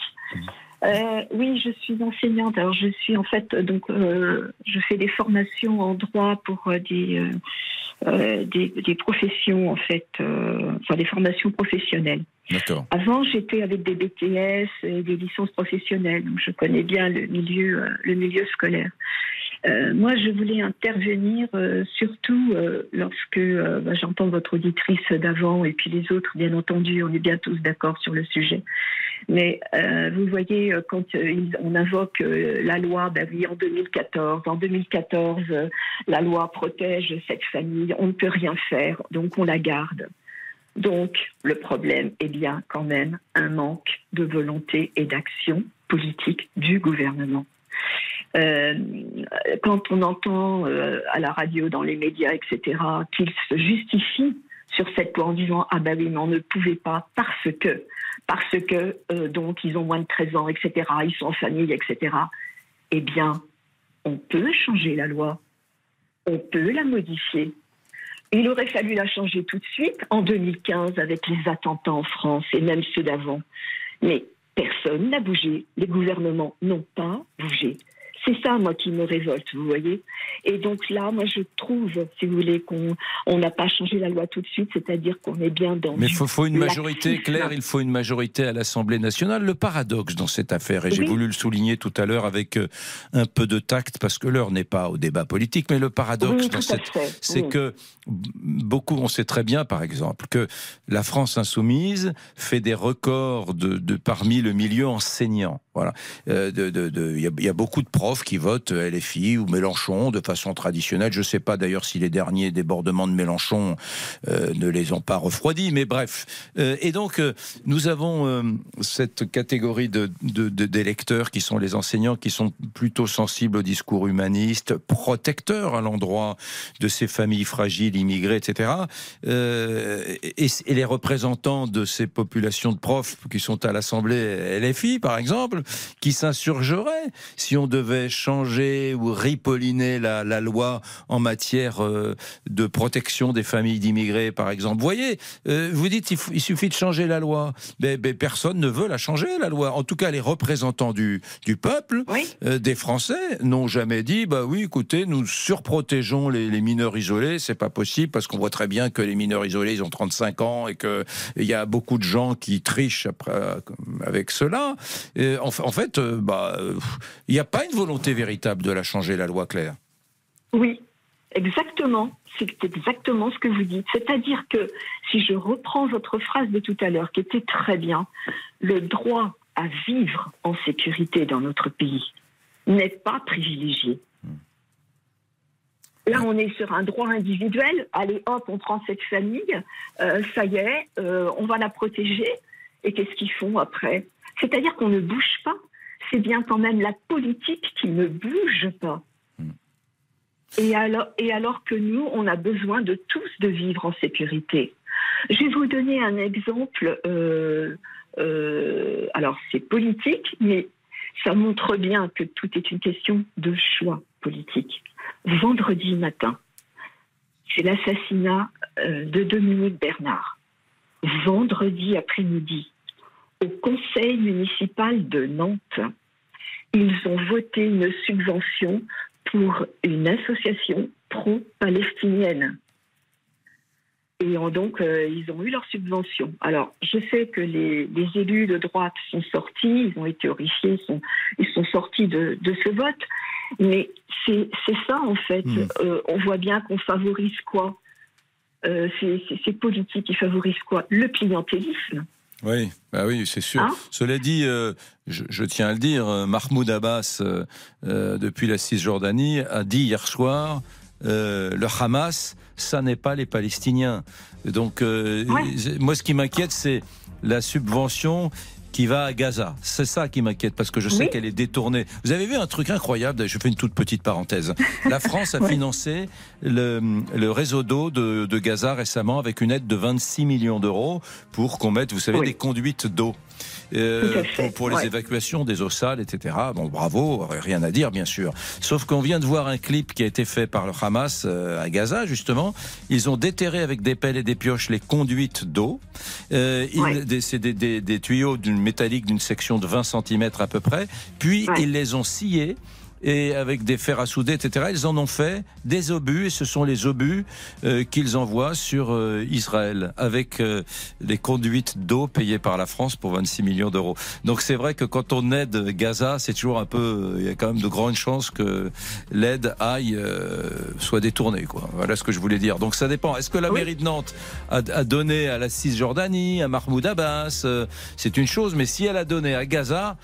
Euh, oui, je suis enseignante. Alors, je suis en fait donc je fais des formations en droit pour des, des des professions en fait, euh, enfin des formations professionnelles. D'accord. Avant, j'étais avec des BTS et des licences professionnelles, donc je connais bien le milieu euh, le milieu scolaire. Euh, moi, je voulais intervenir euh, surtout euh, lorsque euh, bah, j'entends votre auditrice d'avant et puis les autres, bien entendu, on est bien tous d'accord sur le sujet. Mais euh, vous voyez, euh, quand euh, on invoque la loi, ben en 2014, en 2014, euh, la loi protège cette famille, on ne peut rien faire, donc on la garde. Donc, le problème est bien quand même un manque de volonté et d'action politique du gouvernement. Quand on entend à la radio, dans les médias, etc., qu'ils se justifient sur cette loi en disant ah ben oui mais on ne pouvait pas parce que parce que euh, donc ils ont moins de 13 ans etc ils sont en famille etc eh bien on peut changer la loi. On peut la modifier. Il aurait fallu la changer tout de suite en 2015 avec les attentats en France et même ceux d'avant. Mais personne n'a bougé. Les gouvernements n'ont pas bougé c'est ça, moi, qui me révolte, vous voyez. Et donc là, moi, je trouve, si vous voulez, qu'on on n'a pas changé la loi tout de suite, c'est-à-dire qu'on est bien dans. Mais il faut, faut, une majorité, Claire, il faut une majorité à l'Assemblée nationale. Le paradoxe dans cette affaire, et j'ai voulu le souligner tout à l'heure avec euh, un peu de tact, parce que l'heure n'est pas au débat politique, mais le paradoxe Oui, dans cette, c'est oui. que beaucoup, on sait très bien, par exemple, que la France insoumise fait des records de, de parmi le milieu enseignant. Voilà, Euh, de- de- y, il y a beaucoup de profs qui votent LFI ou Mélenchon de façon traditionnelle. Je ne sais pas d'ailleurs si les derniers débordements de Mélenchon euh, ne les ont pas refroidis, mais bref. Euh, et donc, euh, nous avons euh, cette catégorie de, d'électeurs qui sont les enseignants, qui sont plutôt sensibles au discours humaniste, protecteurs à l'endroit de ces familles fragiles, immigrées, etc. Euh, et, et les représentants de ces populations de profs qui sont à l'Assemblée LFI, par exemple, qui s'insurgeraient si on devait changer ou ripolliner la, la loi en matière euh, de protection des familles d'immigrés, par exemple. Vous voyez, euh, vous dites il, suffit de changer la loi. Mais, mais personne ne veut la changer, la loi. En tout cas, les représentants du, du peuple, euh, des Français, n'ont jamais dit bah oui, écoutez, nous surprotégeons les, les mineurs isolés. C'est pas possible parce qu'on voit très bien que les mineurs isolés, ils ont 35 ans et qu'il y a beaucoup de gens qui trichent après, avec cela. Et en, fa- en fait, bah, il n'y a pas une volonté véritable de la changer, la loi Claire. Oui, exactement. C'est exactement ce que vous dites. C'est-à-dire que, si je reprends votre phrase de tout à l'heure, qui était très bien, le droit à vivre en sécurité dans notre pays n'est pas privilégié. Là, on est sur un droit individuel. Allez, hop, on prend cette famille, euh, ça y est, euh, on va la protéger. Et qu'est-ce qu'ils font après? C'est-à-dire qu'on ne bouge pas. C'est bien quand même la politique qui ne bouge pas. Et alors, et alors que nous, on a besoin de tous de vivre en sécurité. Je vais vous donner un exemple. euh, euh, alors, c'est politique, mais ça montre bien que tout est une question de choix politique. Vendredi matin, c'est l'assassinat euh, de Dominique Bernard. Vendredi après-midi, au conseil municipal de Nantes, ils ont voté une subvention pour une association pro-palestinienne. Et ont donc, euh, ils ont eu leur subvention. Alors, je sais que les, les élus de droite sont sortis, ils ont été horrifiés, ils sont, ils sont sortis de, de ce vote. Mais c'est ça, en fait. Euh, on voit bien qu'on favorise quoi? Euh, c'est- c'est c'est politique qui favorise quoi? Le clientélisme. Oui, bah oui, c'est sûr. Hein Cela dit, euh, je, je tiens à le dire, euh, Mahmoud Abbas, euh, depuis la Cisjordanie, a dit hier soir, euh, le Hamas, ça n'est pas les Palestiniens. Donc, moi, ce qui m'inquiète, c'est la subvention qui va à Gaza. C'est ça qui m'inquiète parce que je sais Oui. qu'elle est détournée. Vous avez vu un truc incroyable Je fais une toute petite parenthèse. La France a financé le, le réseau d'eau de, de Gaza récemment avec une aide de 26 millions d'euros pour qu'on mette, vous savez, des conduites d'eau. Euh, pour, pour les ouais. évacuations des eaux sales, etc. Bon, bravo, rien à dire, bien sûr. Sauf qu'on vient de voir un clip qui a été fait par le Hamas euh, à Gaza, justement. Ils ont déterré avec des pelles et des pioches les conduites d'eau. Euh, C'est des, des- des tuyaux d'une métallique d'une section de 20 cm à peu près. Puis ils les ont sciés. Et avec des fers à souder, etc., ils en ont fait des obus, et ce sont les obus euh, qu'ils envoient sur euh, Israël, avec euh, les conduites d'eau payées par la France pour 26 millions d'euros. Donc c'est vrai que quand on aide Gaza, c'est toujours un peu, euh, il y a quand même de grandes chances que l'aide aille euh, soit détournée. Quoi. Voilà ce que je voulais dire. Donc ça dépend. Est-ce que la mairie de Nantes a, a donné à la Cisjordanie, à Mahmoud Abbas, euh, c'est une chose, mais si elle a donné à Gaza,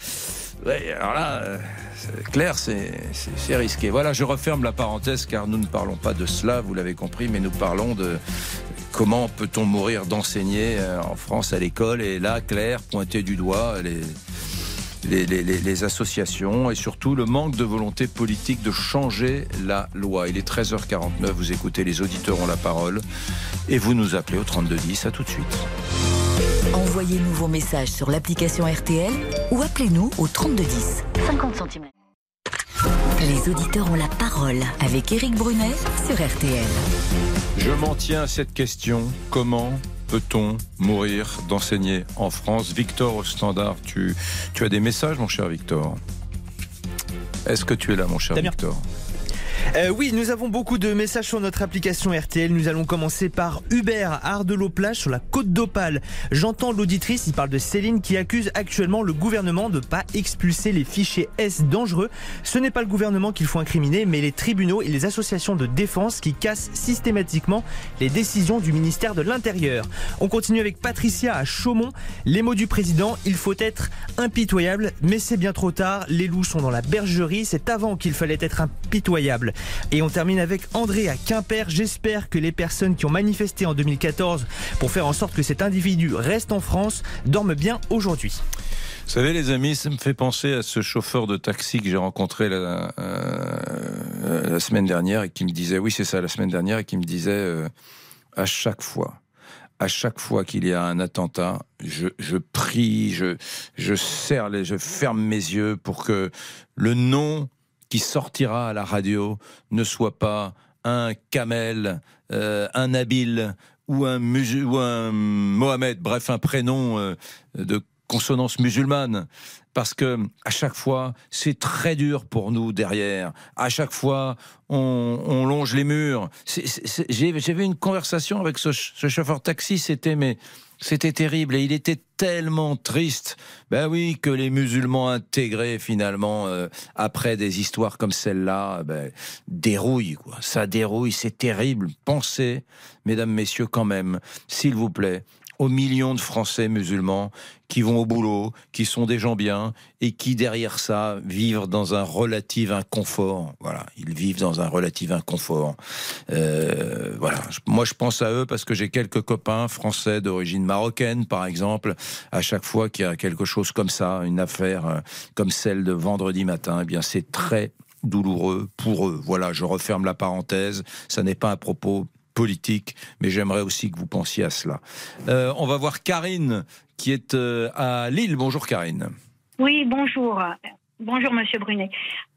ouais, alors là, euh, c'est clair, c'est risqué. Voilà, je referme la parenthèse car nous ne parlons pas de cela, vous l'avez compris, mais nous parlons de comment peut-on mourir d'enseigner euh, en France à l'école. Et là, Claire, pointée du doigt, les- les associations et surtout le manque de volonté politique de changer la loi. Il est 13h49, vous écoutez Les auditeurs ont la parole et vous nous appelez au 3210. À tout de suite. Envoyez-nous vos messages sur l'application RTL ou appelez-nous au 3210. 50 centimes. Les auditeurs ont la parole avec Éric Brunet sur RTL. Je m'en tiens à cette question. Comment peut-on mourir d'enseigner en France? Victor au standard, tu, tu as des messages, mon cher Victor Est-ce que tu es là, mon cher Damien. Victor? Euh, oui, nous avons beaucoup de messages sur notre application RTL. Nous allons commencer par Hubert Ardelot-Plage sur la côte d'Opale. J'entends l'auditrice, il parle de Céline qui accuse actuellement le gouvernement de pas expulser les fichiers S dangereux. Ce n'est pas le gouvernement qu'il faut incriminer, mais les tribunaux et les associations de défense qui cassent systématiquement les décisions du ministère de l'Intérieur. On continue avec Patricia à Chaumont. Les mots du président, il faut être impitoyable, mais c'est bien trop tard. Les loups sont dans la bergerie. C'est avant qu'il fallait être impitoyable. Et on termine avec André à Quimper. J'espère que les personnes qui ont manifesté en 2014 pour faire en sorte que cet individu reste en France dorment bien aujourd'hui. Vous savez, les amis, ça me fait penser à ce chauffeur de taxi que j'ai rencontré la, euh, semaine dernière et qui me disait, oui, c'est ça, la semaine dernière, et qui me disait, euh, à chaque fois, à chaque fois qu'il y a un attentat, je, prie, je, serre je ferme mes yeux pour que le nom qui sortira à la radio ne soit pas un Kamel, euh, un Nabil ou un, musu- Mohamed, bref, un prénom euh, de consonance musulmane. Parce que à chaque fois, c'est très dur pour nous derrière. À chaque fois, on, on longe les murs. J'ai eu une conversation avec ce, ce chauffeur taxi. C'était mais c'était terrible et il était tellement triste. Ben oui, que les musulmans intégrés finalement euh, après des histoires comme celle-là, ben, dérouillent quoi. Ça dérouille, c'est terrible. Pensez, mesdames, messieurs, quand même, s'il vous plaît, aux millions de Français musulmans qui vont au boulot, qui sont des gens bien et qui derrière ça vivent dans un relatif inconfort. Voilà, ils vivent dans un relatif inconfort. Euh, voilà, moi je pense à eux parce que j'ai quelques copains français d'origine marocaine, par exemple. À chaque fois qu'il y a quelque chose comme ça, une affaire euh, comme celle de vendredi matin, eh bien c'est très douloureux pour eux. Voilà, je referme la parenthèse. Ça n'est pas un propos politique, mais j'aimerais aussi que vous pensiez à cela. Euh, on va voir Karine qui est euh, à Lille. Bonjour Karine. Oui, bonjour. Bonjour, Monsieur Brunet.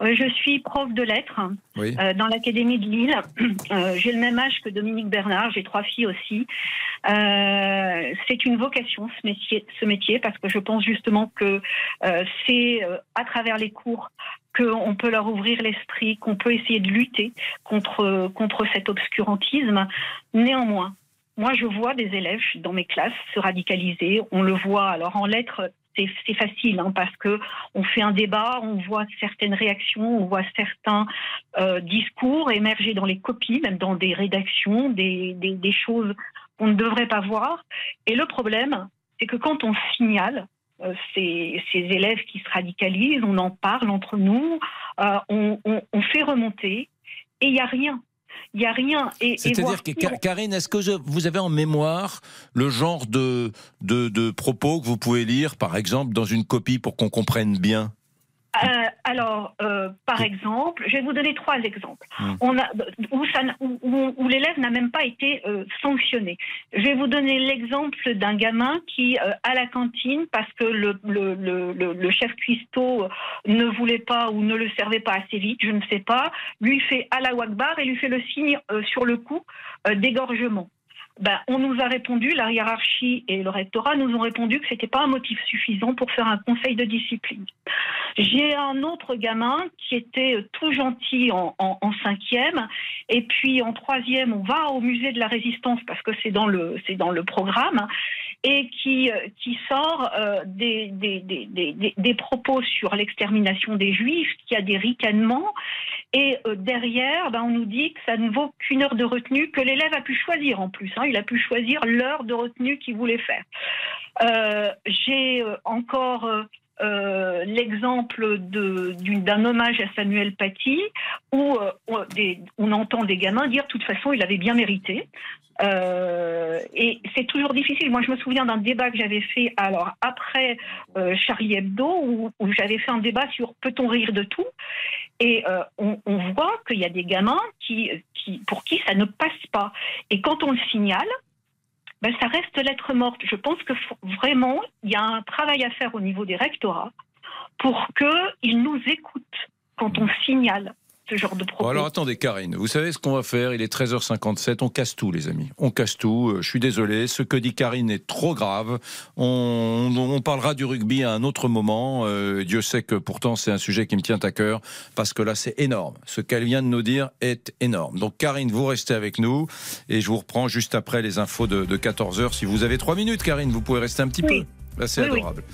Euh, je suis prof de lettres Oui. dans l'Académie de Lille. J'ai le même âge que Dominique Bernard, j'ai trois filles aussi. C'est une vocation, ce métier, ce métier, parce que je pense justement que c'est à travers les cours qu'on peut leur ouvrir l'esprit, qu'on peut essayer de lutter contre, contre cet obscurantisme. Néanmoins, moi, je vois des élèves dans mes classes se radicaliser. On le voit. Alors en lettres, c'est facile hein, parce que on fait un débat, on voit certaines réactions, on voit certains euh, discours émerger dans les copies, même dans des rédactions, des, des, des choses qu'on ne devrait pas voir. Et le problème, c'est que quand on signale ces, ces élèves qui se radicalisent, on en parle entre nous, euh, on, on, on fait remonter, et il n'y a rien. Il n'y a rien. C'est-à-dire que Karine, est-ce que je- vous avez en mémoire le genre de, de, de propos que vous pouvez lire, par exemple, dans une copie pour qu'on comprenne bien? Euh, alors, euh, par exemple, je vais vous donner trois exemples Mm. on a, où, où- où- où l'élève n'a même pas été euh, sanctionné. Je vais vous donner l'exemple d'un gamin qui, euh, à la cantine, parce que le, le, le, le- chef cuistot ne voulait pas ou ne le servait pas assez vite, je ne sais pas, lui fait à la Wakbar et lui fait le signe euh, sur le coup euh, d'égorgement. Ben, on nous a répondu, la hiérarchie et le rectorat nous ont répondu que c'était pas un motif suffisant pour faire un conseil de discipline. J'ai un autre gamin qui était euh, tout gentil en, en- cinquième, et puis en troisième, on va au musée de la résistance parce que c'est dans c'est dans le programme, et qui euh, qui sort euh, des, des, des, des, propos sur l'extermination des juifs, qui a des ricanements, et euh, derrière, ben, on nous dit que ça ne vaut qu'une heure de retenue, que l'élève a pu choisir en plus. hein. il a pu choisir l'heure de retenue qu'il voulait faire. Euh, J'ai euh, encore euh, l'exemple d'un hommage à Samuel Paty où euh, on, entend des gamins dire de toute façon il avait bien mérité. Euh, et c'est toujours difficile. Moi, je me souviens d'un débat que j'avais fait alors après Charlie Hebdo où, j'avais fait un débat sur peut-on rire de tout? Et on, voit qu'il y a des gamins qui, pour qui ça ne passe pas. Et quand on le signale, ben, ça reste lettre morte. Je pense que vraiment, il y a un travail à faire au niveau des rectorats pour qu'ils nous écoutent quand on signale ce genre de propos. Bon, alors attendez, Karine, vous savez ce qu'on va faire? Il est 13h57, on casse tout, les amis. On casse tout. Euh, Je suis désolé, ce que dit Karine est trop grave. On, on parlera du rugby à un autre moment. Euh, Dieu sait que pourtant c'est un sujet qui me tient à cœur parce que là c'est énorme. Ce qu'elle vient de nous dire est énorme. Donc Karine, vous restez avec nous et je vous reprends juste après les infos de, 14h. Si vous avez trois minutes, Karine, vous pouvez rester un petit peu. Là, c'est Oui, oui. adorable.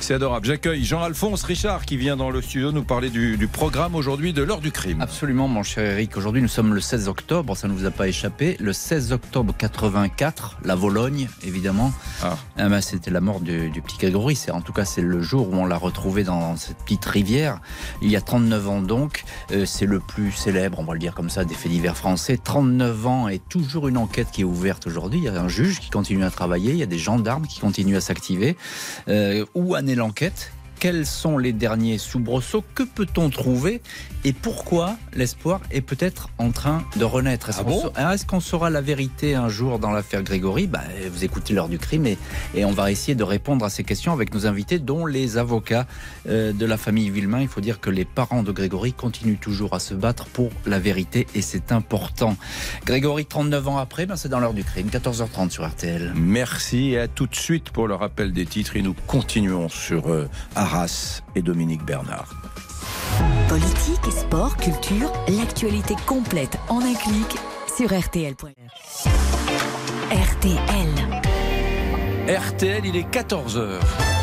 C'est adorable. J'accueille Jean-Alphonse Richard qui vient dans le studio nous parler du, du programme aujourd'hui de l'heure du crime. Absolument, mon cher Eric. Aujourd'hui, nous sommes le 16 octobre, ça ne vous a pas échappé. Le 16 octobre 84, la Vologne, évidemment. Ah. ben, C'était la mort du, du petit Grégory. C'est, en tout cas, c'est le jour où on l'a retrouvé dans cette petite rivière. Il y a 39 ans, donc. Euh, c'est le plus célèbre, on va le dire comme ça, des faits divers français. 39 ans et toujours une enquête qui est ouverte aujourd'hui. Il y a un juge qui continue à travailler. Il y a des gendarmes qui continuent à s'activer. Euh, où en est l'enquête? Quels sont les derniers soubresauts Que peut-on trouver Et pourquoi l'espoir est peut-être en train de renaître Est-ce Ah qu'on bon sa- alors, est-ce qu'on saura la vérité un jour dans l'affaire Grégory bah, Vous écoutez l'heure du crime et, et on va essayer de répondre à ces questions avec nos invités, dont les avocats euh, de la famille Villemain. Il faut dire que les parents de Grégory continuent toujours à se battre pour la vérité et c'est important. Grégory, 39 ans après, ben, c'est dans l'heure du crime, 14h30 sur RTL. Merci et à tout de suite pour le rappel des titres et nous continuons sur euh, Arras et Dominique Bernard. Politique, sport, culture, l'actualité complète en un clic sur RTL.fr. RTL. RTL, il est 14h.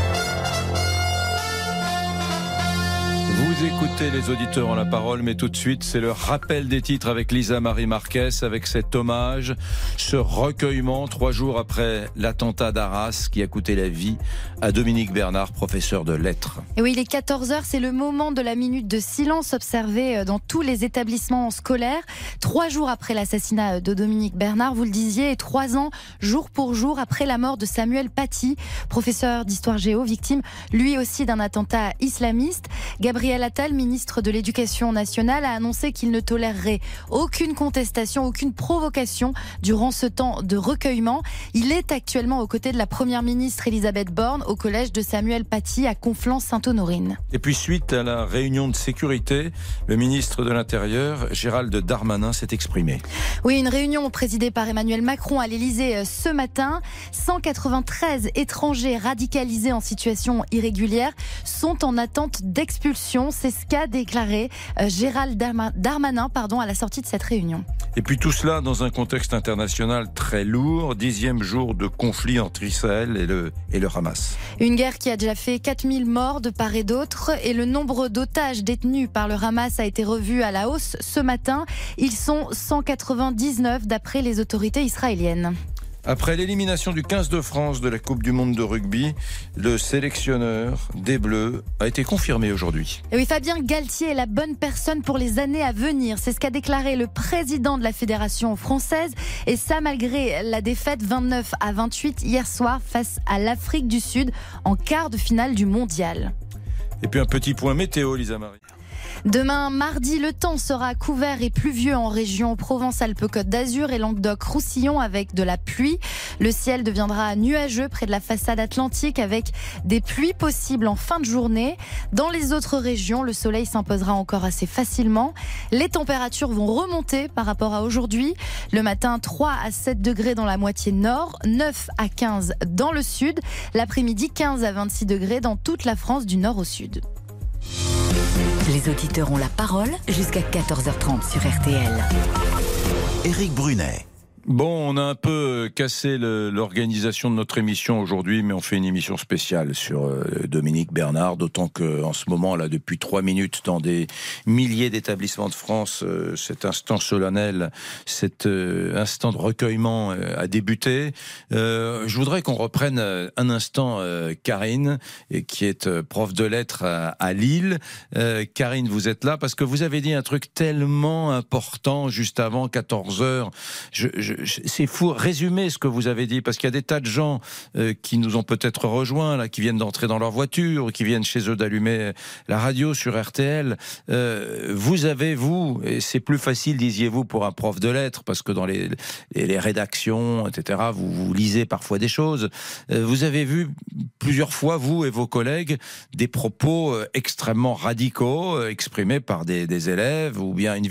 Vous écoutez les auditeurs en la parole, mais tout de suite, c'est le rappel des titres avec Lisa Marie Marquez, avec cet hommage, ce recueillement trois jours après l'attentat d'Arras qui a coûté la vie à Dominique Bernard, professeur de lettres. Et oui, il est 14h, c'est le moment de la minute de silence observé euh, dans tous les établissements scolaires. Trois jours après l'assassinat de Dominique Bernard, vous le disiez, et trois ans, jour pour jour, après la mort de Samuel Paty, professeur d'histoire géo, victime lui aussi d'un attentat islamiste. Gabriel Attal, ministre de l'Éducation nationale, a annoncé qu'il ne tolérerait aucune contestation, aucune provocation durant ce temps de recueillement. Il est actuellement aux côtés de la première ministre Elisabeth Borne au collège de Samuel Paty à Conflans-Sainte-Honorine. Et puis suite à la réunion de sécurité, le ministre de l'Intérieur, Gérald Darmanin, s'est exprimé. Oui, une réunion présidée par Emmanuel Macron à l'Elysée euh, ce matin. 193 étrangers radicalisés en situation irrégulière sont en attente d'expulsion. C'est ce qu'a déclaré euh, Gérald Darma- Darmanin pardon, à la sortie de cette réunion. Et puis tout cela dans un contexte international très lourd, dixième jour de conflit entre Israël et le, et le Hamas. Une guerre qui a déjà fait 4000 morts de part et d'autre et le nombre d'otages détenus par le Hamas a été revu à la hausse ce matin. Ils sont 199 d'après les autorités israéliennes. Après l'élimination du 15 de France de la Coupe du Monde de rugby, le sélectionneur des Bleus a été confirmé aujourd'hui. Et oui, Fabien Galtier est la bonne personne pour les années à venir. C'est ce qu'a déclaré le président de la Fédération française. Et ça, malgré la défaite 29 à 28 hier soir face à l'Afrique du Sud en quart de finale du mondial. Et puis un petit point météo, Lisa Marie. Demain, mardi, le temps sera couvert et pluvieux en région Provence-Alpes-Côte d'Azur et Languedoc-Roussillon avec de la pluie. Le ciel deviendra nuageux près de la façade atlantique avec des pluies possibles en fin de journée. Dans les autres régions, le soleil s'imposera encore assez facilement. Les températures vont remonter par rapport à aujourd'hui. Le matin, 3 à 7 degrés dans la moitié nord, 9 à 15 dans le sud. L'après-midi, 15 à 26 degrés dans toute la France du nord au sud. Les auditeurs ont la parole jusqu'à 14h30 sur RTL. Éric Brunet. Bon, on a un peu cassé le- l'organisation de notre émission aujourd'hui, mais on fait une émission spéciale sur euh, Dominique Bernard, d'autant que en ce moment, là, depuis trois minutes, dans des milliers d'établissements de France, euh, cet instant solennel, cet euh, instant de recueillement euh, a débuté. Euh, je voudrais qu'on reprenne euh, un instant euh, Karine, qui est euh, prof de lettres à, Lille. Euh, Karine, vous êtes là parce que vous avez dit un truc tellement important juste avant 14 heures. C'est fou. Résumez ce que vous avez dit parce qu'il y a des tas de gens euh, qui nous ont peut-être rejoints là, qui viennent d'entrer dans leur voiture, qui viennent chez eux d'allumer la radio sur RTL. Euh, vous avez vous, et c'est plus facile, disiez-vous, pour un prof de lettres parce que dans les, les, rédactions, etc., vous, vous lisez parfois des choses. Euh, vous avez vu plusieurs fois vous et vos collègues des propos euh, extrêmement radicaux euh, exprimés par des, des élèves ou bien une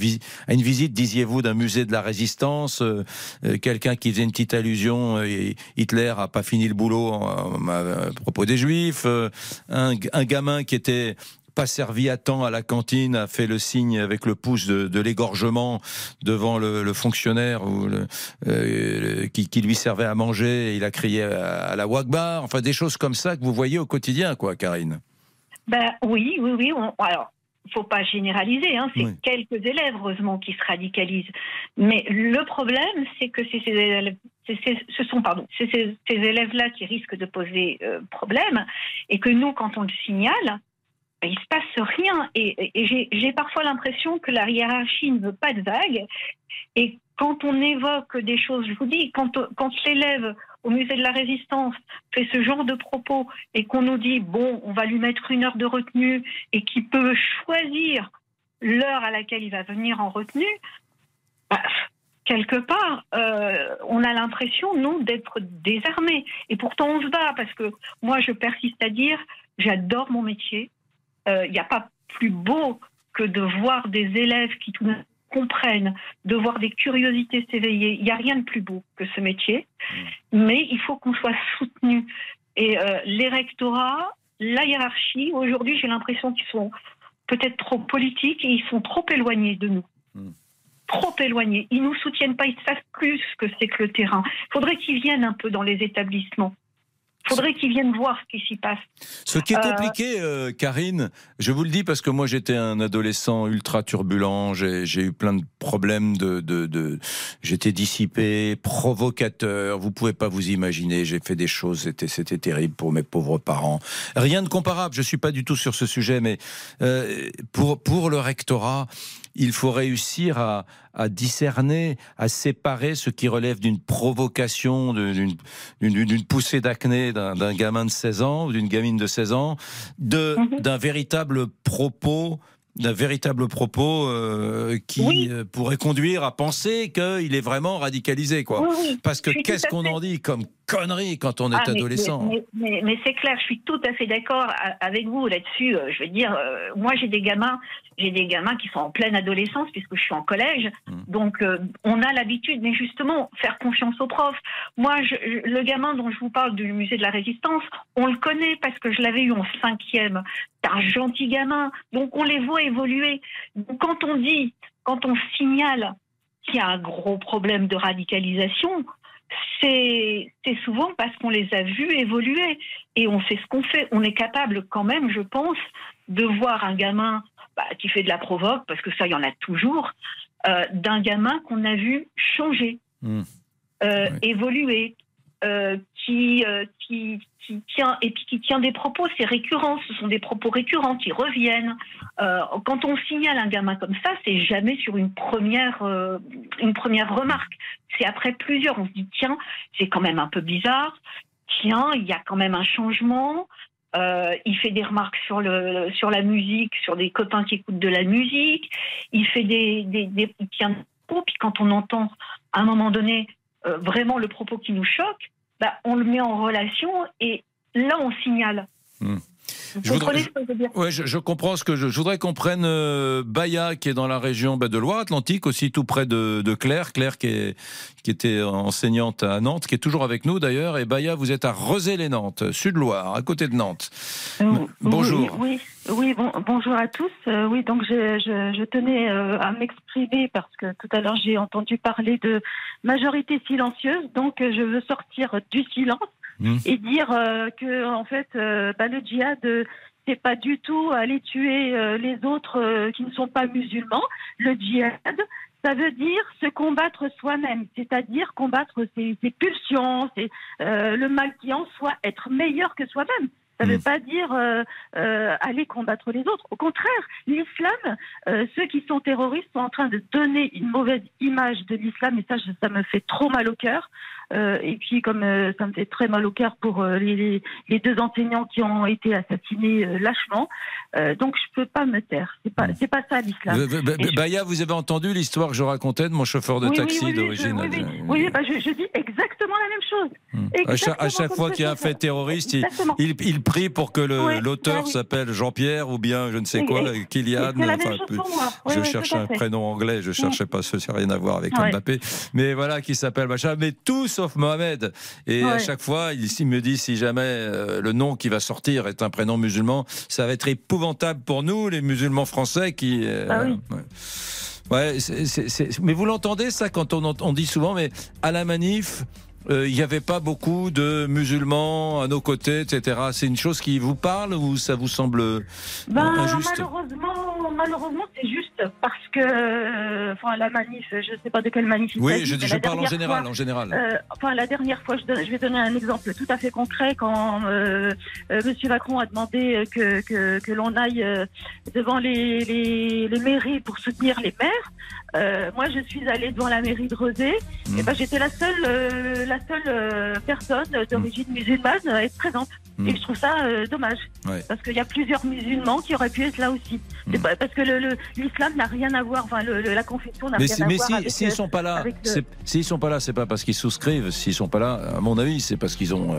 une visite, disiez-vous, d'un musée de la résistance, euh, euh, quelqu'un qui faisait une petite allusion, euh, Hitler a pas fini le boulot en- à propos des juifs, euh, un, gamin qui était pas servi à temps à la cantine a fait le signe avec le pouce de, l'égorgement devant le, fonctionnaire euh, qui, lui servait à manger. Et il a crié à, la Wagbar enfin des choses comme ça que vous voyez au quotidien quoi Karine. Ben oui, oui, oui. alors, faut pas généraliser. Hein, c'est quelques élèves, heureusement, qui se radicalisent. Mais le problème, c'est que c'est ces élèves, ce sont pardon, ces, ces élèves-là qui risquent de poser euh, problème, et que nous, quand on le signale, ben, il se passe rien. Et, et- j'ai- parfois l'impression que la hiérarchie ne veut pas de vague. Et quand on évoque des choses, je vous dis, quand, quand l'élève au musée de la Résistance fait ce genre de propos et qu'on nous dit, bon, on va lui mettre une heure de retenue et qu'il peut choisir l'heure à laquelle il va venir en retenue, bah, quelque part, euh, on a l'impression, nous, d'être désarmés. Et pourtant, on se bat parce que moi, je persiste à dire, j'adore mon métier. Euh, Il n'y a pas plus beau que de voir des élèves qui tout d'un comprennent, de voir des curiosités s'éveiller. Il n'y a rien de plus beau que ce métier, mais il faut qu'on soit soutenu. Et euh, les rectorats, la hiérarchie, aujourd'hui, j'ai l'impression qu'ils sont peut-être trop politiques et ils sont trop éloignés de nous. Trop éloignés. Ils nous soutiennent pas, ils savent plus ce que c'est que le terrain. Il faudrait qu'ils viennent un peu dans les établissements. Il faudrait qu'ils viennent voir ce qui s'y passe. Ce qui est Euh, compliqué, euh, Karine, je vous le dis parce que moi j'étais un adolescent ultra turbulent, j'ai j'ai eu plein de problèmes de, de, de j'étais dissipé, provocateur. Vous pouvez pas vous imaginer, j'ai fait des choses, c'était c'était terrible pour mes pauvres parents. Rien de comparable, je suis pas du tout sur ce sujet, mais euh, pour pour le rectorat, il faut réussir à, à discerner, à séparer ce qui relève d'une provocation, d'une poussée d'acné d'un gamin de 16 ans ou d'une gamine de 16 ans, de d'un véritable propos d'un véritable propos euh, qui euh, pourrait conduire à penser qu'il est vraiment radicalisé quoi. Oui, oui, Parce que qu'est-ce qu'on en dit comme connerie quand on est Ah, adolescent Mais, mais- mais c'est clair, je suis tout à fait d'accord avec vous là-dessus. Euh, Je veux dire, euh, moi j'ai des gamins, j'ai des gamins qui sont en pleine adolescence puisque je suis en collège, donc euh, on a l'habitude, mais justement faire confiance aux profs. Moi, je- je- le gamin dont je vous parle du musée de la Résistance, on le connaît parce que je l'avais eu en cinquième. C'est un gentil gamin, donc on les voit évoluer. Donc, quand on dit, quand on signale qu'il y a un gros problème de radicalisation, c'est souvent parce qu'on les a vus évoluer et on sait ce qu'on fait. On est capable quand même, je pense, de voir un gamin bah, qui fait de la provoque, parce que ça, il y en a toujours, euh, d'un gamin qu'on a vu changer, Hmm. euh, évoluer, euh, qui, euh, qui, qui tient et puis qui tient des propos, c'est récurrent, ce sont des propos récurrents qui reviennent. Euh, quand on signale un gamin comme ça, c'est jamais sur une première, euh, une première remarque. C'est après plusieurs, on se dit tiens, c'est quand même un peu bizarre. Tiens, il y a quand même un changement. Euh, il fait des remarques sur le sur la musique, sur des copains qui écoutent de la musique. Il fait des, des, des il tient des. Puis quand on entend à un moment donné euh, vraiment le propos qui nous choque, bah, on le met en relation et là on signale. Hmm. Je voudrais- je Ouais, je, je comprends ce que je, je voudrais qu'on prenne euh, Baya, qui est dans la région bah, de Loire-Atlantique, aussi tout près de, de Claire. Claire, qui, est, qui était enseignante à Nantes, qui est toujours avec nous d'ailleurs. Et Baya, vous êtes à Rezé-les-Nantes, Sud-Loire, à côté de Nantes. M- Bonjour. Oui, oui, oui, bon- bonjour à tous. Euh, oui, donc je, tenais euh, à m'exprimer parce que tout à l'heure j'ai entendu parler de majorité silencieuse, donc euh, je veux sortir du silence Mmh. et dire euh, que en fait euh, bah, le djihad euh, c'est pas du tout aller tuer les autres qui ne sont pas musulmans. Le djihad, ça veut dire se combattre soi-même, c'est-à-dire combattre ses, ses pulsions, euh, le mal qui en soi, être meilleur que soi-même. Ça ne veut pas dire euh, euh, aller combattre les autres. Au contraire, l'islam, euh, ceux qui sont terroristes sont en train de donner une mauvaise image de l'islam et ça, je- ça me fait trop mal au cœur. Et puis, comme ça me fait très mal au cœur pour les, deux enseignants qui ont été assassinés lâchement, donc je peux pas me taire. C'est pas, c'est pas ça l'islam. Euh, bah, bah, je- Baya, vous avez entendu l'histoire que je racontais de mon chauffeur de Oui, taxi oui, oui, d'origine Oui, oui, oui, bah, je, je dis exactement la même chose. À chaque, à chaque fois qu'il y a un fait terroriste, il, il, il prie pour que l'auteur oui. s'appelle Jean-Pierre ou bien je ne sais quoi, Et- Kylian. enfin, je cherche un prénom anglais, je cherchais pas ce, ça n'a rien à voir avec. Mbappé. Mais voilà, qui s'appelle machin. Mais tout sauf Mohamed. Et à chaque fois, il, il me dit si jamais euh, le nom qui va sortir est un prénom musulman, ça va être épouvantable pour nous, les musulmans français qui. euh, Ah oui. ouais. Ouais, c'est- c'est- mais vous l'entendez ça quand on dit souvent, mais à la manif, euh, il n'y avait pas beaucoup de musulmans à nos côtés, etc. C'est une chose qui vous parle ou ça vous semble euh, Ben, injuste malheureusement, malheureusement, c'est juste parce que, euh, enfin, la manif, je ne sais pas de quelle manif il Oui, je, je parle en général, fois, en général. euh, enfin, la dernière fois, je, vais donner un exemple tout à fait concret quand euh, Monsieur Macron a demandé que, que, que l'on aille devant les, les, les mairies pour soutenir les maires. Euh, moi, je suis allée devant la mairie de Rezé. Mm. Et ben, j'étais la seule, euh, la seule euh, personne d'origine musulmane à être présente. Mm. Et je trouve ça dommage. Ouais. Parce qu'il y a plusieurs musulmans qui auraient pu être là aussi. Mm. Pas- Parce que l'islam n'a rien à voir, enfin, le- le- la confession n'a Mais, rien si- à mais voir si, avec, s'ils euh, sont pas là, avec le- s'ils sont pas là, c'est pas parce qu'ils souscrivent. S'ils sont pas là, à mon avis, c'est parce qu'ils ont,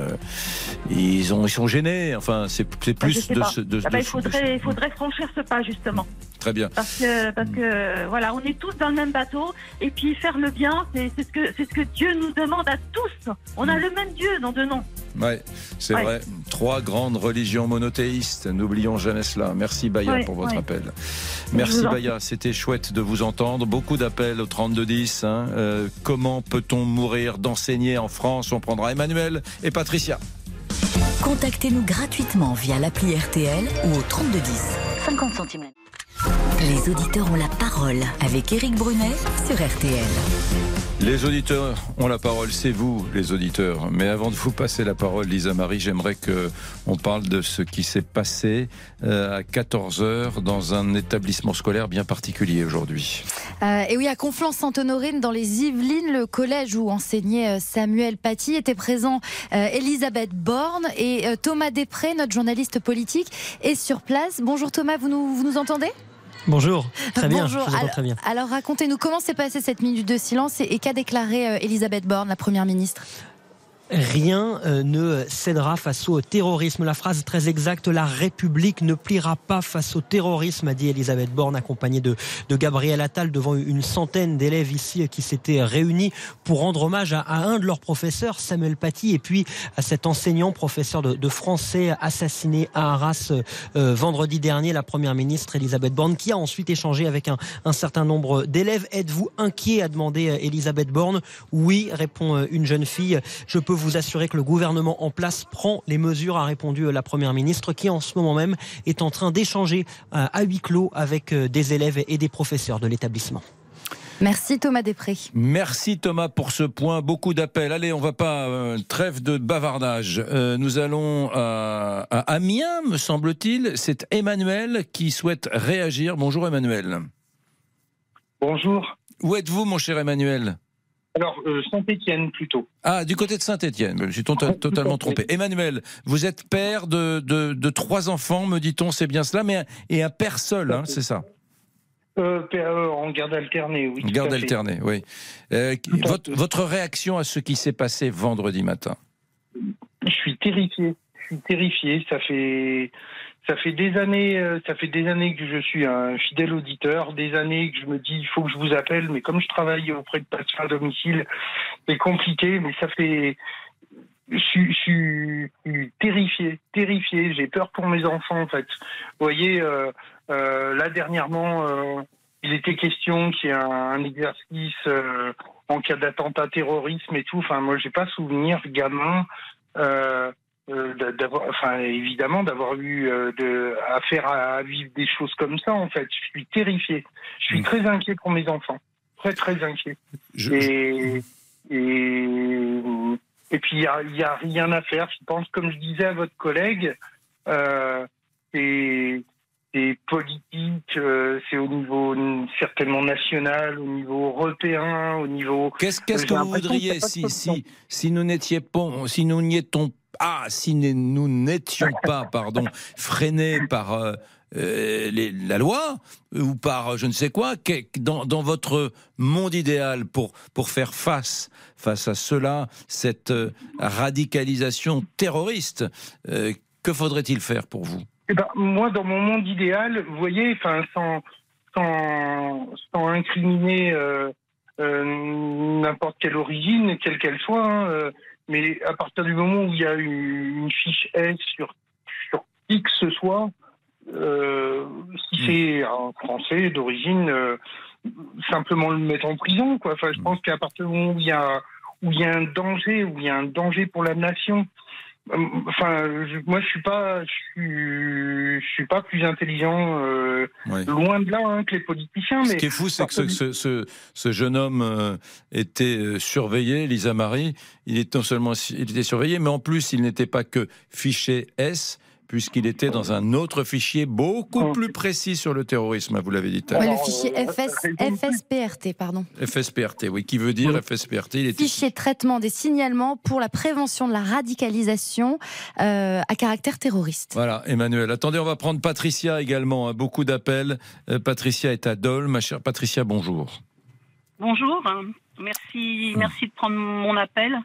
ils ont, ils sont gênés. Enfin, c'est Ah, je plus de, ce- de, Ah bah, de- il, faudrait, il faudrait franchir ce pas, justement. Très bien. Parce que, parce que voilà, on est tous dans le même bateau. Et puis faire le bien, c'est ce, que, c'est ce que Dieu nous demande à tous. On a le même Dieu dans deux noms. Ouais, c'est Ouais. vrai. Trois grandes religions monothéistes. N'oublions jamais cela. Merci Baya Ouais, pour votre ouais. appel. Merci Baya. C'était chouette de vous entendre. Beaucoup d'appels au 3210. Hein. Euh, comment peut-on mourir d'enseigner en France? On prendra Emmanuel et Patricia. Contactez-nous gratuitement via l'appli RTL ou au 3210. 50 centimes. Les auditeurs ont la parole avec Éric Brunet sur RTL. Les auditeurs ont la parole, c'est vous les auditeurs. Mais avant de vous passer la parole, Lisa Marie, j'aimerais que on parle de ce qui s'est passé euh, à 14 heures dans un établissement scolaire bien particulier aujourd'hui. Euh, et oui, à Conflans-Sainte-Honorine, dans les Yvelines, le collège où enseignait euh, Samuel Paty était présent euh, Elisabeth Borne et euh, Thomas Després, notre journaliste politique, est sur place. Bonjour Thomas, vous nous, vous nous entendez? Bonjour, très bien, Bonjour. alors, très bien. alors, racontez-nous comment s'est passée cette minute de silence et, et qu'a déclaré euh, Elisabeth Borne, la première ministre? Rien euh, ne cédera face au terrorisme. La phrase très exacte, la République ne pliera pas face au terrorisme, a dit Elisabeth Borne, accompagnée de, Gabriel Attal, devant une centaine d'élèves ici qui s'étaient réunis pour rendre hommage à, un de leurs professeurs, Samuel Paty, et puis à cet enseignant, professeur de, français, assassiné à Arras euh, vendredi dernier, la première ministre Elisabeth Borne, qui a ensuite échangé avec un, certain nombre d'élèves. Êtes-vous inquiet a demandé euh, Elisabeth Borne. Oui, répond euh, une jeune fille. Assurer que le gouvernement en place prend les mesures, a répondu euh, la première ministre, qui en ce moment même est en train d'échanger euh, à huis clos avec euh, des élèves et des professeurs de l'établissement. Merci Thomas Després. Merci Thomas pour ce point. Beaucoup d'appels. Allez, on va pas euh, trêve de bavardage. Euh, nous allons à, à Amiens, me semble-t-il. C'est Emmanuel qui souhaite réagir. Bonjour Emmanuel. Bonjour. Où êtes-vous, mon cher Emmanuel? Alors, euh, Saint-Étienne plutôt. Ah, du côté de Saint-Étienne. Je suis to- totalement trompé. Emmanuel, vous êtes père de, de, de trois enfants, me dit-on, c'est bien cela, mais et un père seul, hein, c'est ça? Euh, père, euh, en garde alternée, oui. Garde alternée, oui. Euh, votre, votre réaction à ce qui s'est passé vendredi matin? Je suis terrifié. Je suis terrifié. Ça fait, ça fait des années, euh, ça fait des années que je suis un fidèle auditeur, des années que je me dis il faut que je vous appelle, mais comme je travaille auprès de patients à domicile, c'est compliqué, mais ça fait, je, suis- terrifié, terrifié. J'ai peur pour mes enfants en fait. Vous voyez, euh, euh, là dernièrement, euh, il était question qu'il y ait un, un exercice euh, en cas d'attentat terrorisme et tout. Enfin, moi, j'ai pas souvenir gamin. Euh, euh, d'a- d'avoir, enfin évidemment d'avoir eu euh, de, affaire à, à vivre des choses comme ça en fait. Je suis terrifié. Je suis très inquiet pour mes enfants. Très très inquiet. Et, et et puis il y a, rien à faire. Je pense comme je disais à votre collègue, euh, c'est c'est politique, euh, c'est au niveau mm, certainement national, au niveau européen, au niveau. Qu'est-ce qu'est-ce que vous voudriez si, si, si nous n'étions pas, si nous n'y étions ah, si nous n'étions pas, pardon, freinés par euh, euh, la loi ou par euh, je ne sais quoi, dans, dans votre monde idéal pour pour faire face face à cela, cette euh, radicalisation terroriste, euh, que faudrait-il faire pour vous? Eh ben, moi, dans mon monde idéal, vous voyez, sans, sans, sans incriminer euh, euh, n'importe quelle origine, quelle qu'elle soit, hein, euh, mais à partir du moment où il y a une, une fiche S sur, sur qui que ce soit, euh, si c'est un Français d'origine, euh, simplement le mettre en prison, quoi. Enfin, je pense qu'à partir du moment où il y a où il y a un danger, où il y a un danger pour la nation, Enfin, moi, je suis pas, je suis, je suis pas plus intelligent, euh, loin de là, hein, que les politiciens. Ce mais qui est fou, c'est que ce, ce- ce- ce jeune homme euh, était euh, surveillé, Lisa Marie. Il est non seulement il était surveillé, mais en plus, il n'était pas que fiché S, puisqu'il était dans un autre fichier beaucoup plus précis sur le terrorisme, vous l'avez dit tout à Ouais, l'heure. le fichier FS, FSPRT, pardon. FSPRT, oui, qui veut dire FSPRT. Il était Fichier de traitement des signalements pour la prévention de la radicalisation euh, à caractère terroriste. Voilà, Emmanuel. Attendez, on va prendre Patricia également. hein, beaucoup d'appels. Euh, Patricia est à Dole. Ma chère Patricia, bonjour. Bonjour, merci, merci de prendre mon appel.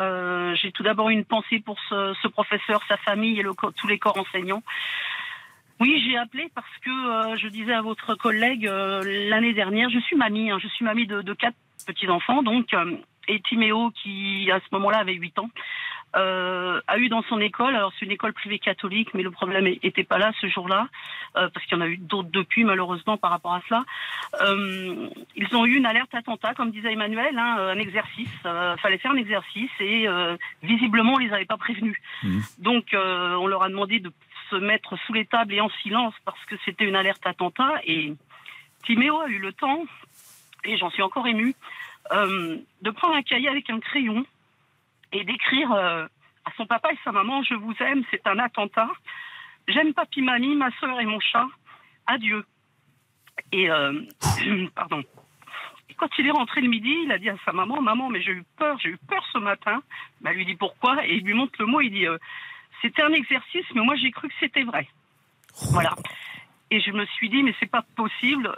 Euh, J'ai tout d'abord une pensée pour ce, professeur, sa famille et tous les corps enseignants. Oui, j'ai appelé parce que euh, je disais à votre collègue euh, l'année dernière, je suis mamie, hein, je suis mamie de, quatre petits enfants, donc et Timéo qui à ce moment-là avait 8 ans. Euh, a eu dans son école, alors c'est une école privée catholique, mais le problème était pas là ce jour-là, euh, parce qu'il y en a eu d'autres depuis malheureusement par rapport à cela. Euh, ils ont eu une alerte attentat, comme disait Emmanuel, hein, un exercice. Fallait faire un exercice et visiblement on les avait pas prévenus. Donc euh, on leur a demandé de se mettre sous les tables et en silence parce que c'était une alerte attentat et Timéo a eu le temps, et j'en suis encore émue, de prendre un cahier avec un crayon et d'écrire euh, à son papa et sa maman Je vous aime, c'est un attentat. J'aime papi, mamie, ma soeur et mon chat. Adieu. Et euh, pardon. Quand il est rentré le midi, il a dit à sa maman Maman, mais j'ai eu peur, j'ai eu peur ce matin. Bah, elle lui dit Pourquoi? Et il lui montre le mot il dit euh, C'était un exercice, mais moi j'ai cru que c'était vrai. Voilà. Et je me suis dit, mais c'est pas possible.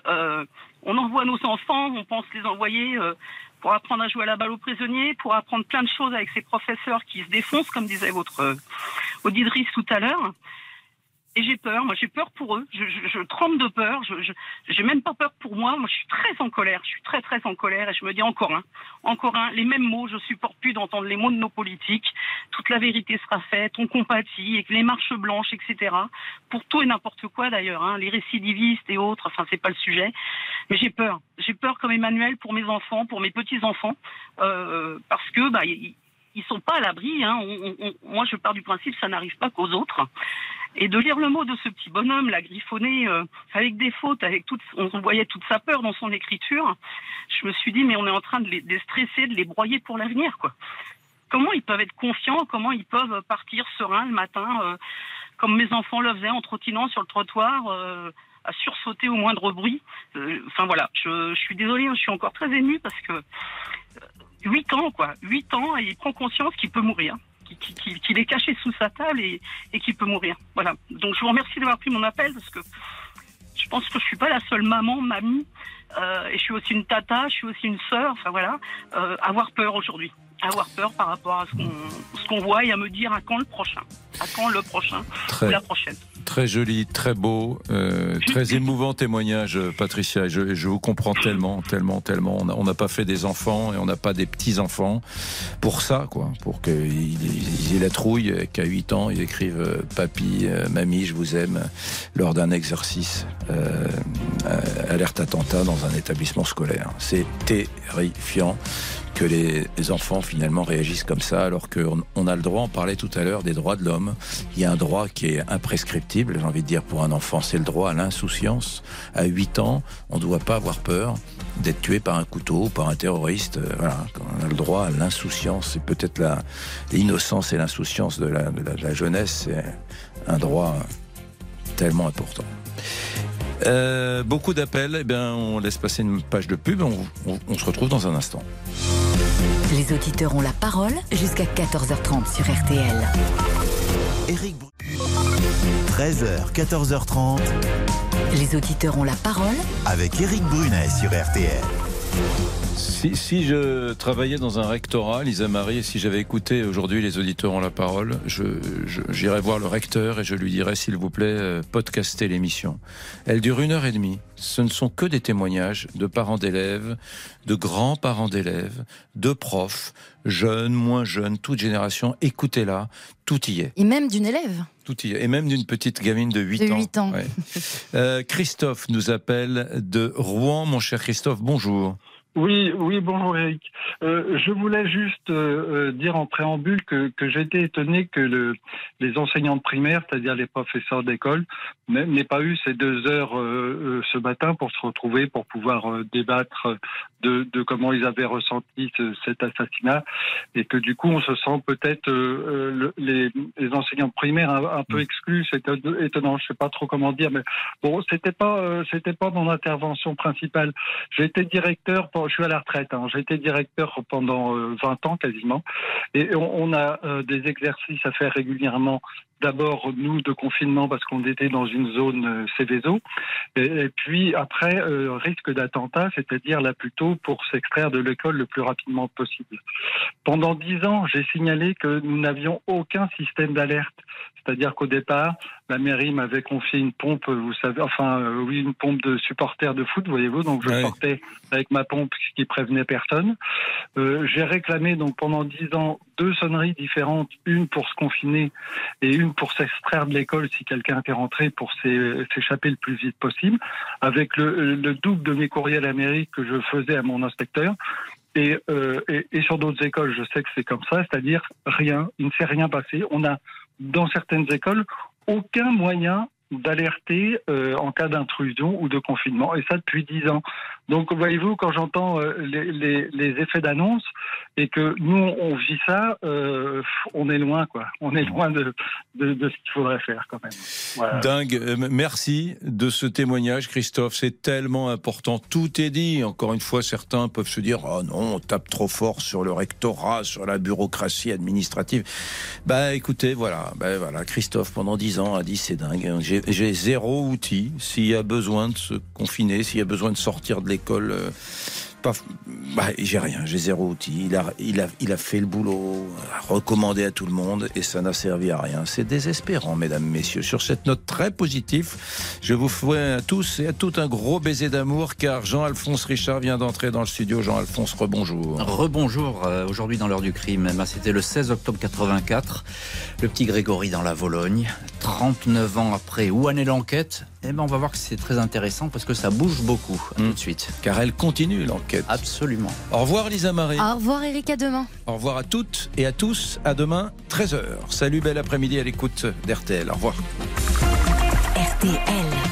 On envoie nos enfants, on pense les envoyer euh, pour apprendre à jouer à la balle aux prisonniers, pour apprendre plein de choses avec ces professeurs qui se défoncent, comme disait votre euh, auditrice tout à l'heure. Et j'ai peur, moi j'ai peur pour eux, je, je, je tremble de peur, je j'ai même pas peur pour moi, moi je suis très en colère, je suis très très en colère et je me dis encore un, encore un, les mêmes mots, je supporte plus d'entendre les mots de nos politiques, toute la vérité sera faite, on compatit, et les marches blanches, etc. Pour tout et n'importe quoi d'ailleurs, hein, les récidivistes et autres, enfin c'est pas le sujet, mais j'ai peur, j'ai peur comme Emmanuel pour mes enfants, pour mes petits-enfants, euh, parce que bah, ils, sont pas à l'abri, hein. Moi je pars du principe ça n'arrive pas qu'aux autres. Et de lire le mot de ce petit bonhomme, la griffonné, euh, avec des fautes, avec toute, on voyait toute sa peur dans son écriture, je me suis dit, mais on est en train de les, de les stresser, de les broyer pour l'avenir, quoi. Comment ils peuvent être confiants, comment ils peuvent partir sereins le matin, euh, comme mes enfants le faisaient en trottinant sur le trottoir, euh, à sursauter au moindre bruit. Euh, Enfin voilà, je, je suis désolée, hein, je suis encore très émue parce que euh, 8 ans, quoi, 8 ans, et il prend conscience qu'il peut mourir, qu'il est caché sous sa table et, et qu'il peut mourir. Voilà. Donc je vous remercie d'avoir pris mon appel parce que je pense que je suis pas la seule maman, mamie, euh, et je suis aussi une tata, je suis aussi une sœur, enfin voilà, euh, avoir peur aujourd'hui. Avoir peur par rapport à ce qu'on qu'on voit et à me dire à quand le prochain. À quand le prochain Très- ou la prochaine. très joli, très beau, euh, très émouvant témoignage, Patricia. Je, je vous comprends tellement, tellement, tellement. On n'a pas fait des enfants et on n'a pas des petits-enfants pour ça, quoi. Pour qu'ils ils aient la trouille, qu'à 8 ans, ils écrivent euh, Papy, euh, Mamie, je vous aime, lors d'un exercice euh, alerte attentat dans un établissement scolaire. C'est terrifiant que les, enfants finalement réagissent comme ça alors qu'on on a le droit, on parlait tout à l'heure des droits de l'homme, il y a un droit qui est imprescriptible, j'ai envie de dire pour un enfant, c'est le droit à l'insouciance. À 8 ans, on ne doit pas avoir peur d'être tué par un couteau, par un terroriste. Euh, voilà, on a le droit à l'insouciance, c'est peut-être l'innocence et l'insouciance de la, jeunesse, c'est un droit tellement important. Euh, beaucoup d'appels. Eh on laisse passer une page de pub. On, se retrouve dans un instant. Les auditeurs ont la parole jusqu'à 14h30 sur RTL. Eric 13h, 14h30. Les auditeurs ont la parole avec Eric Brunet sur RTL. Si, je travaillais dans un rectorat, Lisa Marie, et si j'avais écouté aujourd'hui les auditeurs ont la parole, j'irais voir le recteur et je lui dirais, s'il vous plaît, euh, podcaster l'émission. Elle dure une heure et demie. Ce ne sont que des témoignages de parents d'élèves, de grands-parents d'élèves, de profs, jeunes, moins jeunes, toute génération. Écoutez-la, tout y est. Et même d'une élève tout y est. Et même d'une petite gamine de 8 ans. 8 ans. Euh, Christophe nous appelle de Rouen. Mon cher Christophe, bonjour. Oui, oui, bonjour Eric. Euh, je voulais juste euh, euh, dire en préambule que, été étonné que le, les enseignants de primaire, c'est-à-dire les professeurs d'école, n'aient pas eu ces deux heures ce matin pour se retrouver, pour pouvoir débattre de, de, comment ils avaient ressenti cet assassinat, et que du coup on se sent peut-être les, les, enseignants de primaire un, peu exclus. C'est étonnant, je sais pas trop comment dire, mais bon, c'était pas c'était pas mon intervention principale. J'ai été directeur je suis à la retraite. Hein. J'ai été directeur pendant 20 euh, ans quasiment. Et on, a euh, des exercices à faire régulièrement. D'abord, nous, de confinement, parce qu'on était dans une zone euh, Céveso. Et, puis, après, risque d'attentat, c'est-à-dire là plutôt pour s'extraire de l'école le plus rapidement possible. Pendant 10 ans, j'ai signalé que nous n'avions aucun système d'alerte. C'est-à-dire qu'au départ, la mairie m'avait confié une pompe, vous savez, enfin, euh, oui, une pompe de supporters de foot, voyez-vous. Donc, je portais avec ma pompe ce qui prévenait personne. Euh, j'ai réclamé, donc, pendant dix ans, deux sonneries différentes, une pour se confiner et une pour s'extraire de l'école si quelqu'un était rentré pour s'échapper le plus vite possible, avec le, le double de mes courriers à la mairie que je faisais à mon inspecteur. Et, euh, et, et, sur d'autres écoles, je sais que c'est comme ça, c'est-à-dire rien, il ne s'est rien passé. On a dans certaines écoles aucun moyen d'alerter euh, en cas d'intrusion ou de confinement, et ça depuis dix ans. Donc, voyez-vous, quand j'entends euh, les, effets d'annonce et que nous, on vit ça, euh, on est loin, quoi. On est loin de, de, de ce qu'il faudrait faire, quand même. Dingue. Merci de ce témoignage, Christophe. C'est tellement important. Tout est dit. Encore une fois, certains peuvent se dire, oh non, on tape trop fort sur le rectorat, sur la bureaucratie administrative. Bah, écoutez, voilà. Bah, voilà. Christophe, pendant dix ans, a dit, c'est dingue. J'ai zéro outil. S'il y a besoin de se confiner, s'il y a besoin de sortir de l'école. Euh, bah, j'ai rien, j'ai zéro outil. Il a, il, a, il a fait le boulot, recommandé à tout le monde et ça n'a servi à rien. C'est désespérant, mesdames, messieurs. Sur cette note très positive, je vous fais à tous et à toutes un gros baiser d'amour car Jean-Alphonse Richard vient d'entrer dans le studio. Jean-Alphonse, rebonjour. Rebonjour. Euh, aujourd'hui dans l'heure du crime, eh ben, c'était le 16 octobre 84. Le petit Grégory dans la Vologne. 39 ans après, où en est l'enquête? Eh ben, on va voir que c'est très intéressant parce que ça bouge beaucoup. tout de suite. Car elle continue l'enquête. Absolument. Au revoir Lisa Marie. Au revoir Eric, à demain. Au revoir à toutes et à tous. À demain, 13h. Salut, bel après-midi à l'écoute d'RTL. Au revoir. RTL.